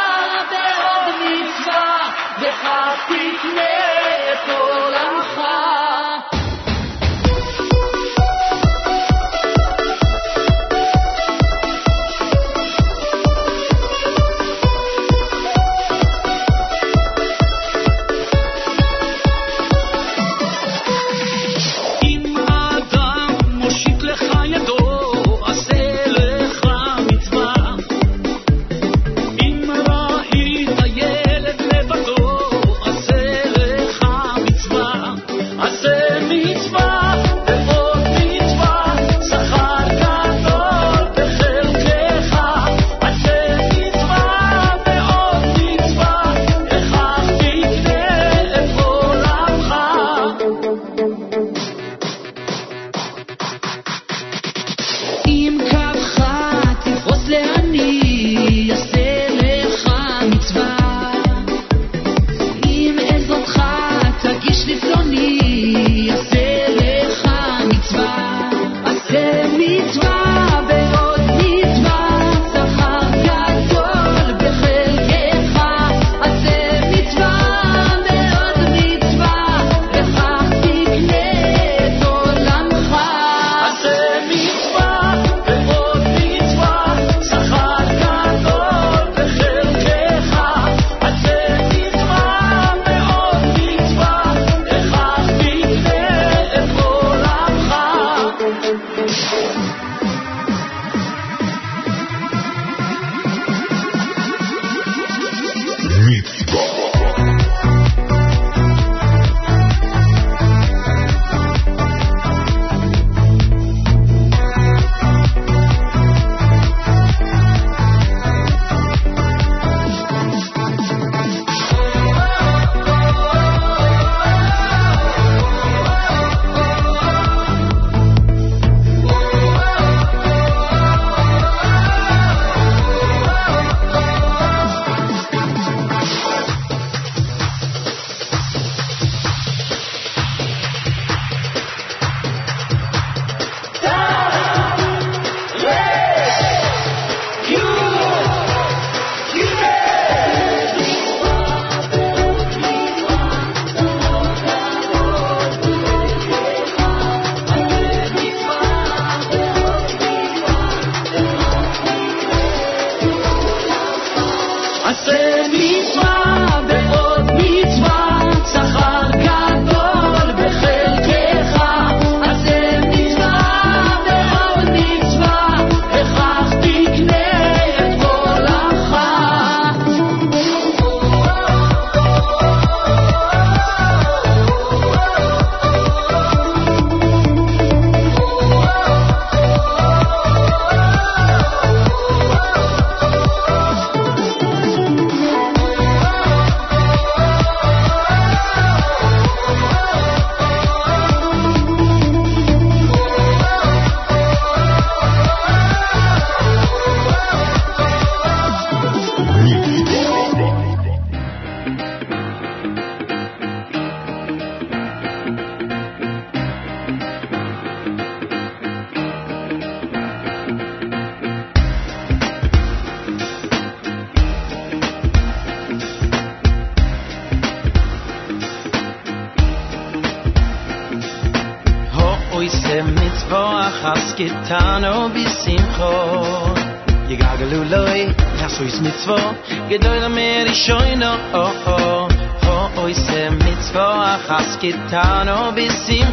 getan o bis sim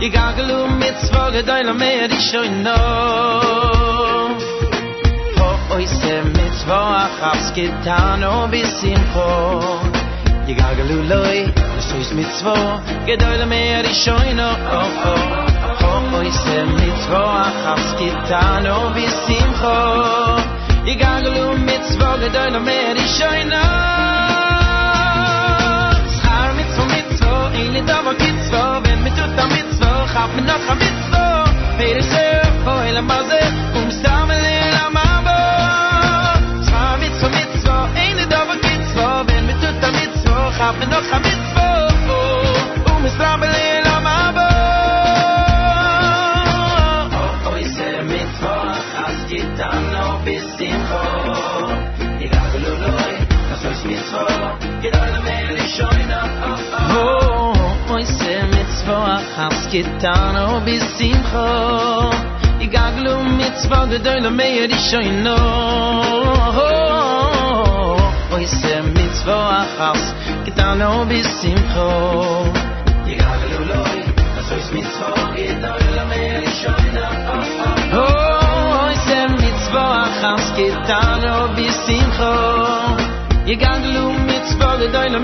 i gaglu mit zwoge deiner mehr dich schon no ho oi se mit zwoge hab's getan o bis sim i gaglu loy es is mit zwoge deiner mehr dich schon no ho ho ho oi se mit zwoge hab's getan o bis sim i gaglu mit zwoge deiner mehr dich schon no mitzvah Ein lidava kitzvah Wenn mit tut a mitzvah Chaf min noch a mitzvah Pere shef Ho elam baze Um Schar mitzvah mitzvah Ein lidava kitzvah Wenn mit tut a mitzvah Chaf min noch a mitzvah Um stam el getano bisim kho di ganglum mitz voge deine meier die shoyno o isem mitz voge khams getano bisim kho di ganglum mitz voge deine meier die shoyno o isem mitz voge khams getano bisim kho di ganglum mitz voge deine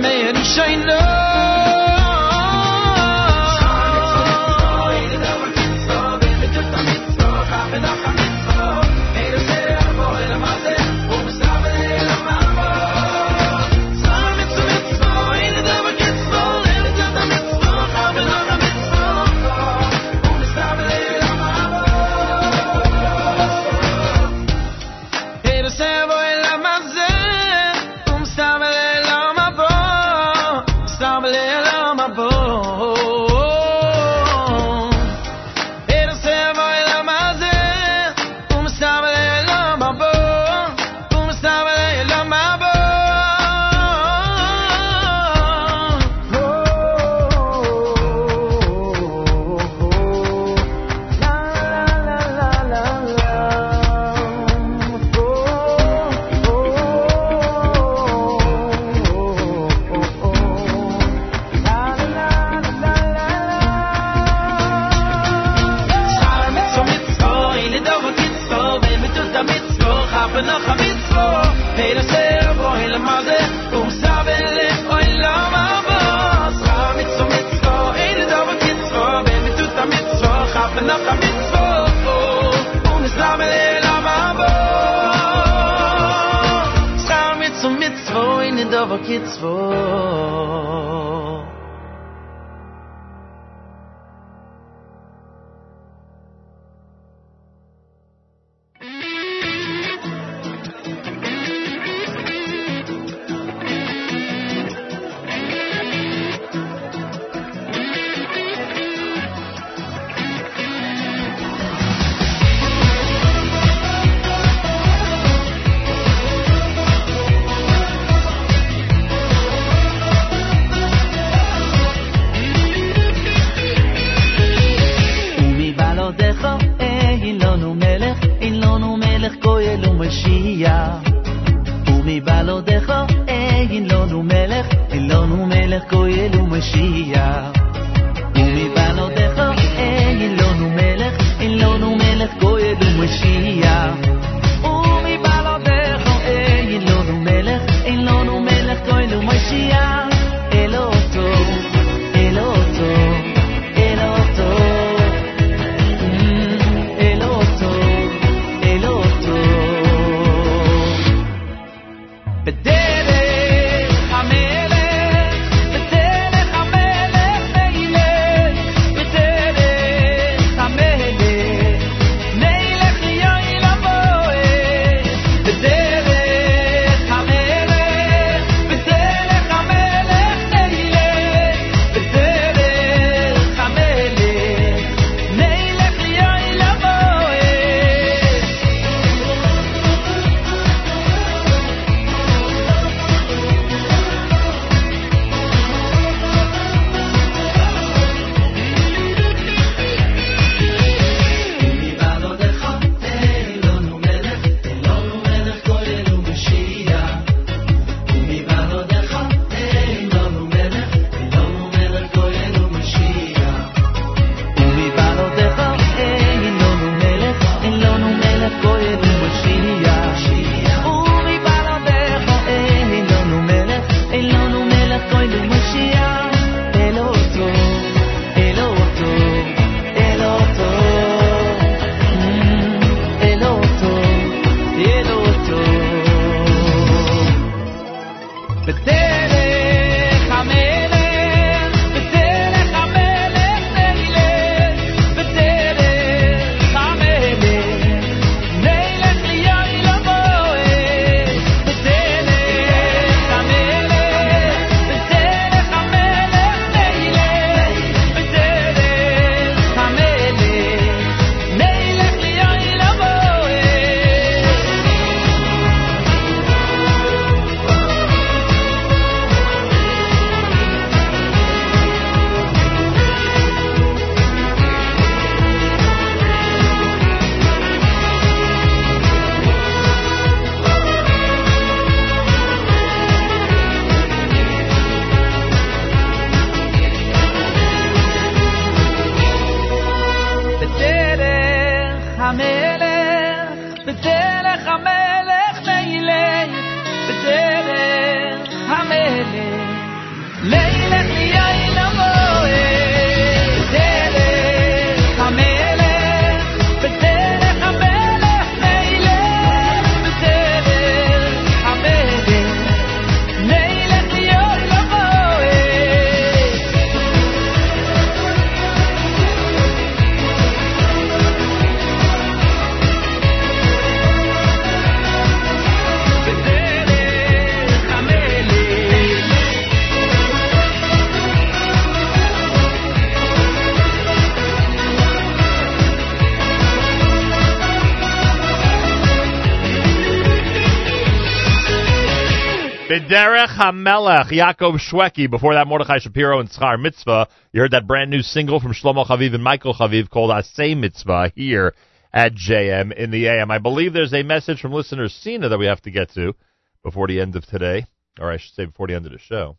Bederech HaMelech, Yaakov Shweki. Before that, Mordechai Shapiro and Schar Mitzvah. You heard that brand new single from Shlomo Chaviv and Michael Chaviv called Asay Mitzvah here at JM in the AM. I believe there's a message from listener Sina that we have to get to before the end of today, or I should say before the end of the show.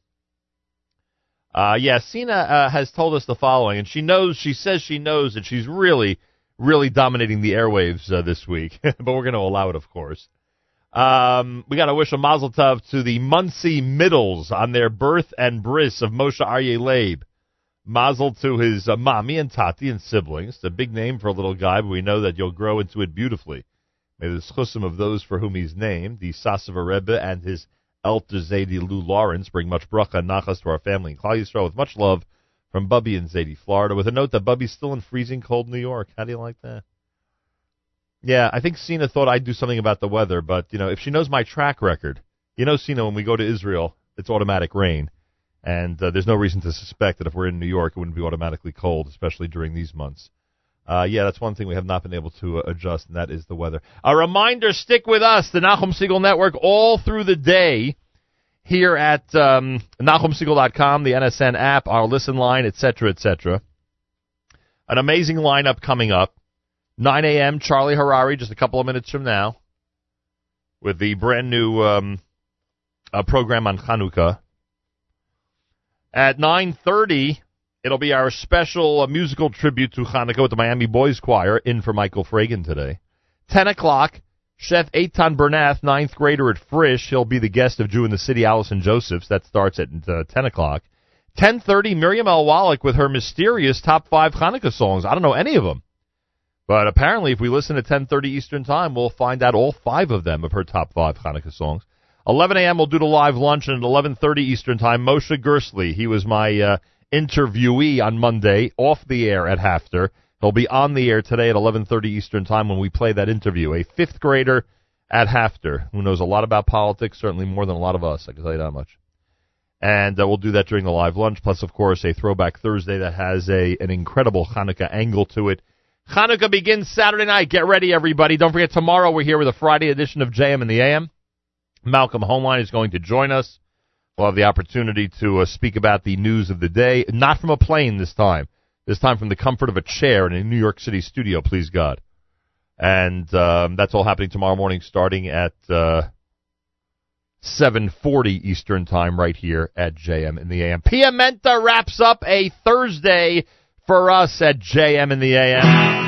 Uh, yeah, Sina uh, has told us the following, and she knows, she says she knows that she's really, really dominating the airwaves uh, this week, [laughs] but we're going to allow it, of course. Um, we got to wish a mazel tov to the Muncie Middles on their birth and bris of Moshe Aryeh Leib. Mazel to his uh, mommy and tati and siblings. It's a big name for a little guy, but we know that you'll grow into it beautifully. May the chusim of those for whom he's named, the Sasava Rebbe and his Elder Zadie Lou Lawrence, bring much bracha and nachas to our family in Klal with much love from Bubby in Zadie, Florida, with a note that Bubby's still in freezing cold New York. How do you like that? Yeah, I think Cena thought I'd do something about the weather, but you know, if she knows my track record, you know, Cena, when we go to Israel, it's automatic rain, and uh, there's no reason to suspect that if we're in New York, it wouldn't be automatically cold, especially during these months. Uh, yeah, that's one thing we have not been able to uh, adjust, and that is the weather. A reminder: stick with us, the Nachum Segal Network, all through the day here at um, NachumSegal.com, the NSN app, our listen line, etc., etc. An amazing lineup coming up. 9 a.m. Charlie Harary, just a couple of minutes from now, with the brand new um, uh, program on Hanukkah. At 9:30, it'll be our special uh, musical tribute to Hanukkah with the Miami Boys Choir in for Michael Fragin today. 10 o'clock, Chef Eitan Bernath, ninth grader at Frisch. He'll be the guest of Jew in the City, Allison Josephs. That starts at uh, 10 o'clock. 10:30, Miriam L. Wallach with her mysterious top five Hanukkah songs. I don't know any of them. But apparently, if we listen at 10:30 Eastern Time, we'll find out all five of them of her top five Hanukkah songs. 11 a.m. we'll do the live lunch, and at 11:30 Eastern Time, Moshe Gersley. He was my uh, interviewee on Monday, off the air at HAFTR. He'll be on the air today at 11:30 Eastern Time when we play that interview. A fifth grader at HAFTR who knows a lot about politics, certainly more than a lot of us. I can tell you that much. And uh, we'll do that during the live lunch. Plus, of course, a throwback Thursday that has a an incredible Hanukkah angle to it. Hanukkah begins Saturday night. Get ready, everybody. Don't forget, tomorrow we're here with a Friday edition of JM in the AM. Malcolm Hoenlein is going to join us. We'll have the opportunity to uh, speak about the news of the day, not from a plane this time. This time from the comfort of a chair in a New York City studio, please God. And um, that's all happening tomorrow morning starting at uh, 7.40 Eastern Time right here at JM in the AM. Piamenta wraps up a Thursday for us at JM in the AM.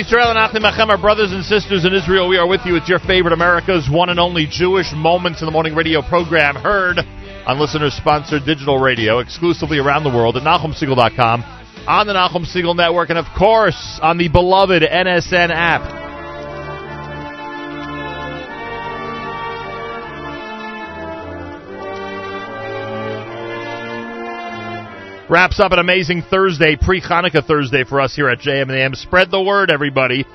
Israel and Achim Achem, our brothers and sisters in Israel, we are with you. It's your favorite America's one and only Jewish Moments in the Morning radio program, heard on listener-sponsored digital radio, exclusively around the world at NachumSegal.com, on the Nachum Segal Network, and of course on the beloved NSN app. Wraps up an amazing Thursday, pre-Hanukkah Thursday for us here at JM and AM. Spread the word, everybody.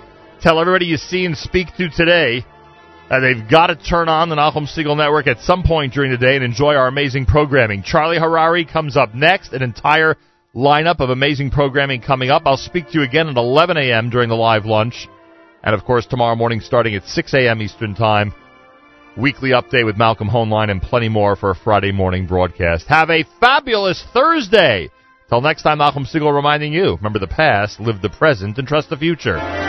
Tell everybody you see and speak to today. Uh, they've got to turn on the Nachum Segal Network at some point during the day and enjoy our amazing programming. Charlie Harary comes up next. An entire lineup of amazing programming coming up. I'll speak to you again at 11 a.m. during the live lunch. And of course, tomorrow morning starting at 6 a.m. Eastern Time weekly update with Malcolm Hoenlein and plenty more for a Friday morning broadcast. Have a fabulous Thursday. Till next time, Nachum Segal reminding you, remember the past, live the present, and trust the future.